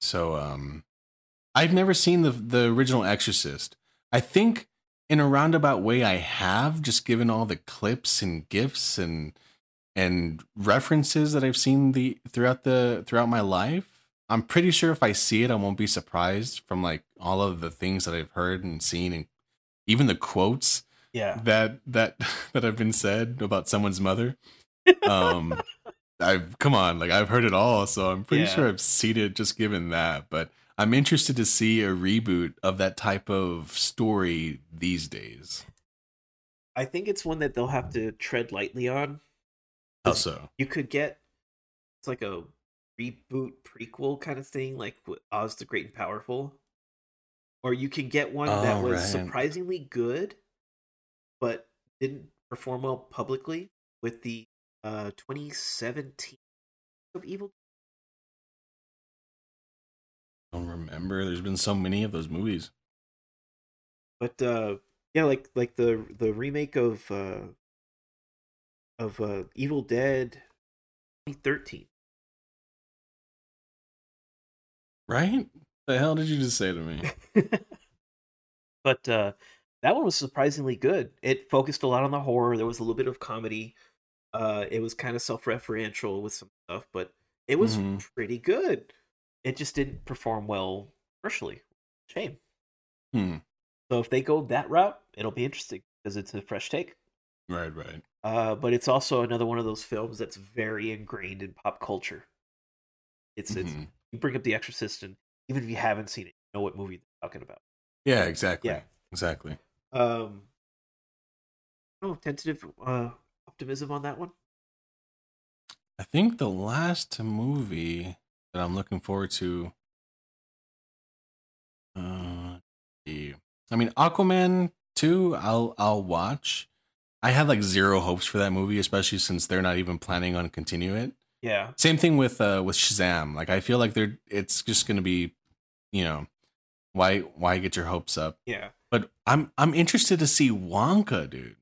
So um I've never seen the the original Exorcist. I think in a roundabout way I have just given all the clips and gifs and and references that I've seen the throughout the throughout my life. I'm pretty sure if I see it I won't be surprised from like all of the things that I've heard and seen and even the quotes Yeah. that that that have been said about someone's mother. Um I've come on, like I've heard it all, so I'm pretty Yeah. sure I've seen it just given that. But I'm interested to see a reboot of that type of story these days. I think it's one that they'll have to tread lightly on. How so? You could get it's like a reboot prequel kind of thing, like with Oz the Great and Powerful. Or you can get one that Oh, was right. surprisingly good, but didn't perform well publicly with the uh 2017 of Evil. I don't remember. There's been so many of those movies. But uh yeah, like like the the remake of uh of uh Evil Dead 2013. Right? The hell did you just say to me? but uh that one was surprisingly good. It focused a lot on the horror. There was a little bit of comedy. Uh it was kind of self-referential with some stuff, but it was Mhm. pretty good. It just didn't perform well commercially. Shame. Hmm. So if they go that route, it'll be interesting because it's a fresh take. Right, right. Uh, but it's also another one of those films that's very ingrained in pop culture. It's it's Mhm. you bring up The Exorcist, and even if you haven't seen it, you know what movie they're talking about. Yeah, exactly. Yeah. Exactly. Um, oh, tentative uh, optimism on that one. I think the last movie that I'm looking forward to. Uh, I mean, Aquaman two. I'll I'll watch. I have like zero hopes for that movie, especially since they're not even planning on continue it. Yeah, Same thing with uh with Shazam. Like I feel like they're it's just gonna be, you know, why why get your hopes up? yeah. But I'm I'm interested to see Wonka, dude.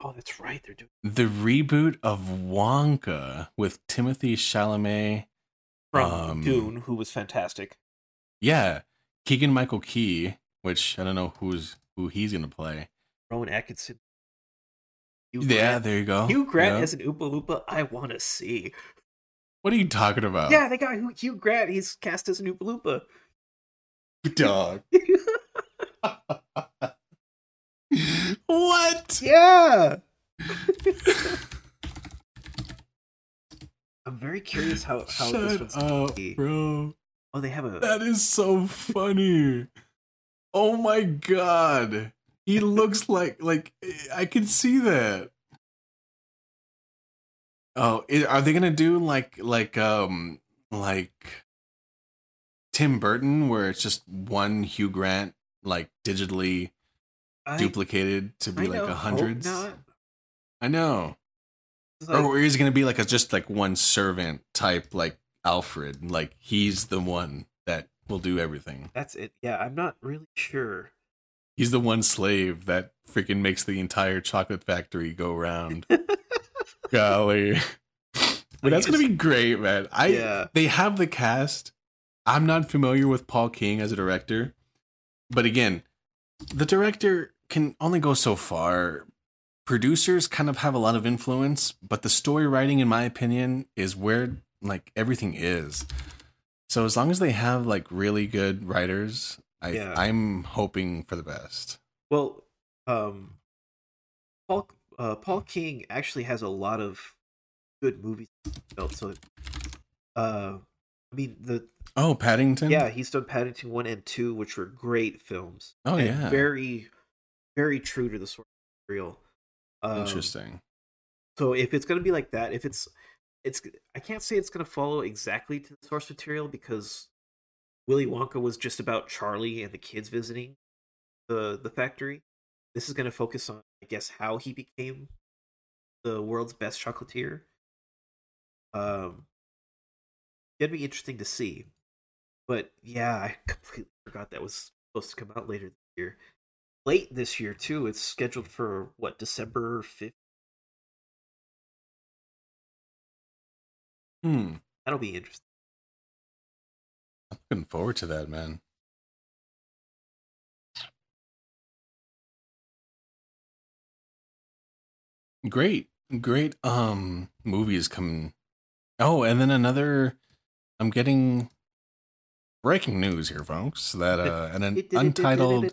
Oh, that's right. They're doing The reboot of Wonka with Timothée Chalamet. from Um, Dune, who was fantastic. Yeah, Keegan Michael Key, which I don't know who's who he's gonna play. Rowan Atkinson. Hugh Yeah, Grant. there you go. Hugh Grant Yeah. as an Oompa Loompa. I want to see. What are you talking about? Yeah, they got Hugh- Hugh Grant. He's cast as an Oompa dog. What? yeah. I'm very curious how how this Shut one's gonna up, be. bro. Oh, they have a That is so funny. Oh my god. He looks like like I can see that. Oh, i- are they gonna do like like um like Tim Burton where it's just one Hugh Grant like digitally I duplicated to be kinda like a hope hundreds? I know. Like- or is it gonna be like a just like one servant type like Alfred? Like he's the one that will do everything. that's it. Yeah, I'm not really sure. He's the one slave that freaking makes the entire chocolate factory go round. Golly. But that's gonna be great, man. I Yeah. they have the cast. I'm not familiar with Paul King as a director, but again, the director can only go so far. Producers kind of have a lot of influence, but the story writing, in my opinion, is where like everything is. So as long as they have like really good writers, I Yeah. I'm hoping for the best. Well, um, Paul uh, Paul King actually has a lot of good movies. built, So, uh, I mean the Oh, Paddington. yeah he's done Paddington one and two, which were great films. Oh, yeah. very very true to the source material. Um, Interesting. So if it's gonna be like that, if it's it's I can't say it's gonna follow exactly to the source material because Willy Wonka was just about Charlie and the kids visiting the the factory. This is gonna focus on I guess how he became the world's best chocolatier. Um it'd be interesting to see. But yeah, I completely forgot that was supposed to come out later this year. Late this year too. It's scheduled for what, December fifth? Hmm. That'll be interesting. Looking forward to that, man. Great, great um movies coming. Oh, and then another I'm getting breaking news here, folks, that uh an, an untitled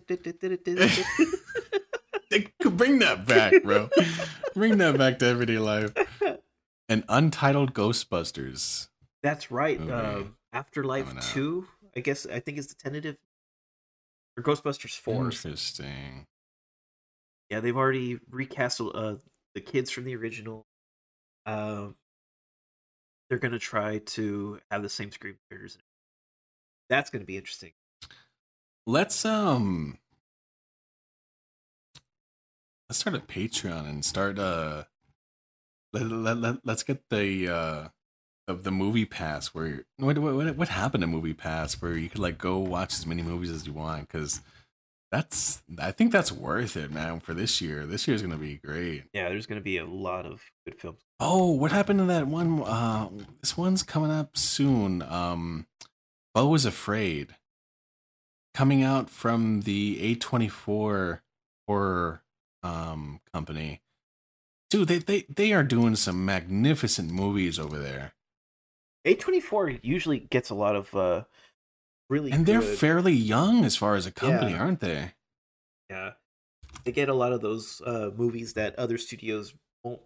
bring that back, bro. bring that back to everyday life. An untitled Ghostbusters. That's right. Um, Afterlife two, I guess. I think is the tentative. Or Ghostbusters four. Interesting. Yeah, they've already recast uh, the kids from the original. Um, they're gonna try to have the same screenwriters. That's gonna be interesting. Let's um let's start a Patreon and start uh let, let, let, let's get the uh of the movie pass where what, what what happened to movie pass where you could like go watch as many movies as you want cuz that's I think that's worth it man for this year. This year's going to be great. Yeah, there's gonna be a lot of good films. Oh, what happened to that one uh this one's coming up soon. Um Beau is Afraid coming out from the A24 horror um company. Dude, they they they are doing some magnificent movies over there. A twenty four usually gets a lot of uh, really And they're good- fairly young as far as a company, Yeah. aren't they? Yeah. They get a lot of those uh, movies that other studios won't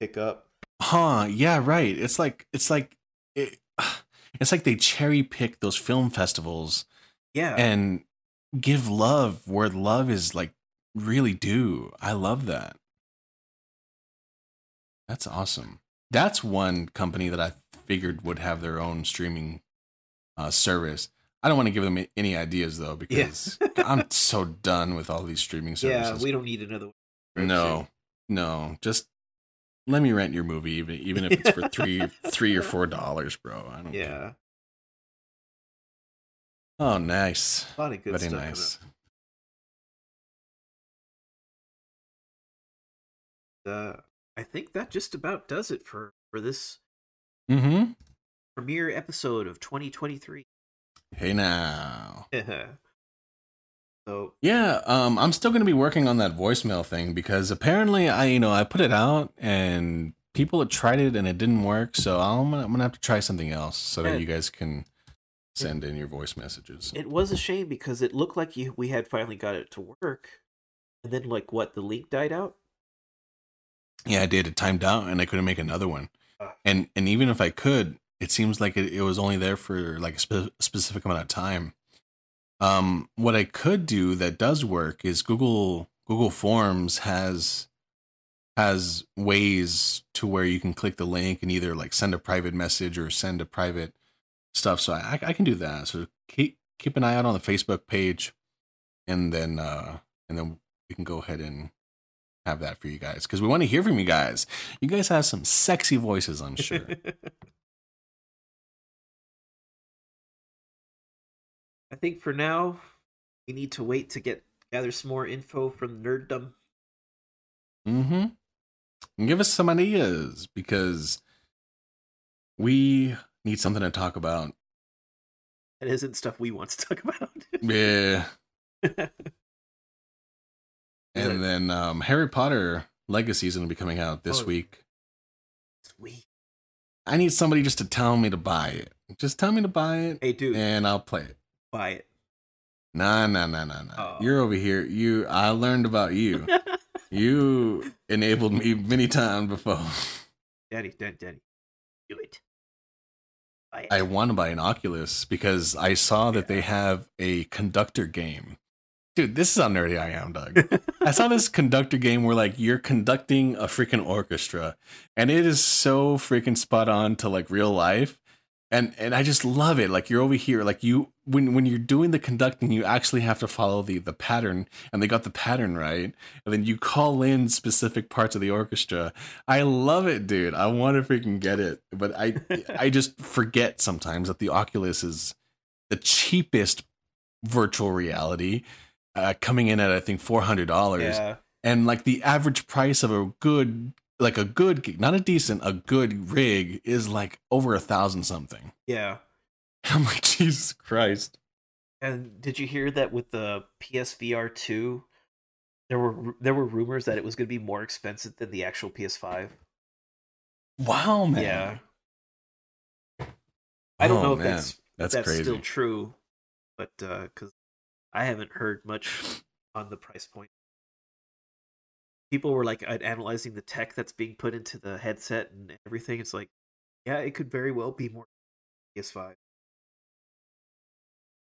pick up. Huh, yeah, right. It's like it's like it, it's like they cherry pick those film festivals Yeah. and give love where love is like really do. I love that. That's awesome. That's one company that I figured would have their own streaming uh, service. I don't want to give them any ideas though because yeah. I'm so done with all these streaming services. Yeah, we don't need another. One. No, no, just let me rent your movie even even if it's for three three or four dollars, bro. I don't. Yeah. Care. Oh, nice. A lot of good Very stuff. nice. Uh, I think that just about does it for for this mm-hmm. premiere episode of 2023. Hey now. so yeah, um, I'm still gonna be working on that voicemail thing because apparently I, you know, I put it out and people had tried it and it didn't work. So I'm gonna, I'm gonna have to try something else so that you guys can send in your voice messages. It was a shame because it looked like you we had finally got it to work, and then like what the link died out. Yeah, I did. It timed out, and I couldn't make another one. And and even if I could, it seems like it, it was only there for like a spe- specific amount of time. Um, what I could do that does work is Google Google Forms has has ways to where you can click the link and either like send a private message or send a private stuff. So I, I can do that. So keep keep an eye out on the Facebook page, and then uh, and then we can go ahead and have that for you guys because we want to hear from you guys. You guys have some sexy voices, I'm sure. I think for now, we need to wait to get gather some more info from Nerddom. Mm-hmm. And give us some ideas because we need something to talk about. It isn't stuff we want to talk about. yeah. and then um, Harry Potter Legacy is going to be coming out this oh, week. Sweet. I need somebody just to tell me to buy it. Just tell me to buy it. Hey, dude. And I'll play it. Buy it. Nah, nah, nah, nah, nah. Oh. You're over here. You. I learned about you. you enabled me many times before. Daddy, daddy, daddy. Do it. I want to buy an Oculus because I saw that they have a conductor game. Dude, this is how nerdy I am, Doug. I saw this conductor game where like you're conducting a freaking orchestra, and it is so freaking spot on to like real life and and I just love it. Like you're over here, like you when when you're doing the conducting, you actually have to follow the the pattern, and they got the pattern right, and then you call in specific parts of the orchestra. I love it, dude. I want to freaking get it, but I I just forget sometimes that the Oculus is the cheapest virtual reality, uh, coming in at I think four hundred dollars. Yeah. And like the average price of a good like a good not a decent a good rig is like over a thousand something. Yeah. I'm like jesus christ. And did you hear that with the psvr 2 there were there were rumors that it was going to be more expensive than the actual ps5 wow man. Yeah. I don't oh, know if man. that's that's, that's still true but uh because i haven't heard much on the price point people were like analyzing the tech that's being put into the headset and everything. It's like, yeah, it could very well be more PS5.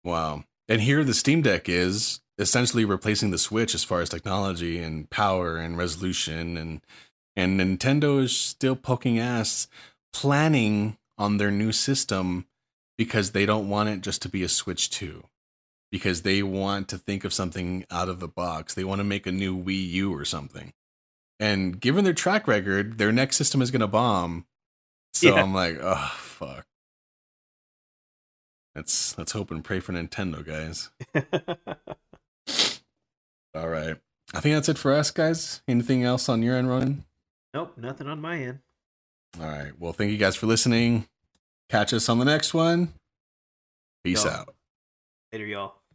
Wow. And here the Steam Deck is essentially replacing the Switch as far as technology and power and resolution and and Nintendo is still poking ass planning on their new system because they don't want it just to be a Switch 2 because they want to think of something out of the box. They want to make a new Wii U or something. And given their track record, their next system is going to bomb. So yeah. I'm like, oh fuck. Let's let's hope and pray for Nintendo, guys. All right. I think that's it for us, guys. Anything else on your end, Ronnin? Nope, nothing on my end. All right. Well, thank you guys for listening. Catch us on the next one. Peace out. Later, y'all.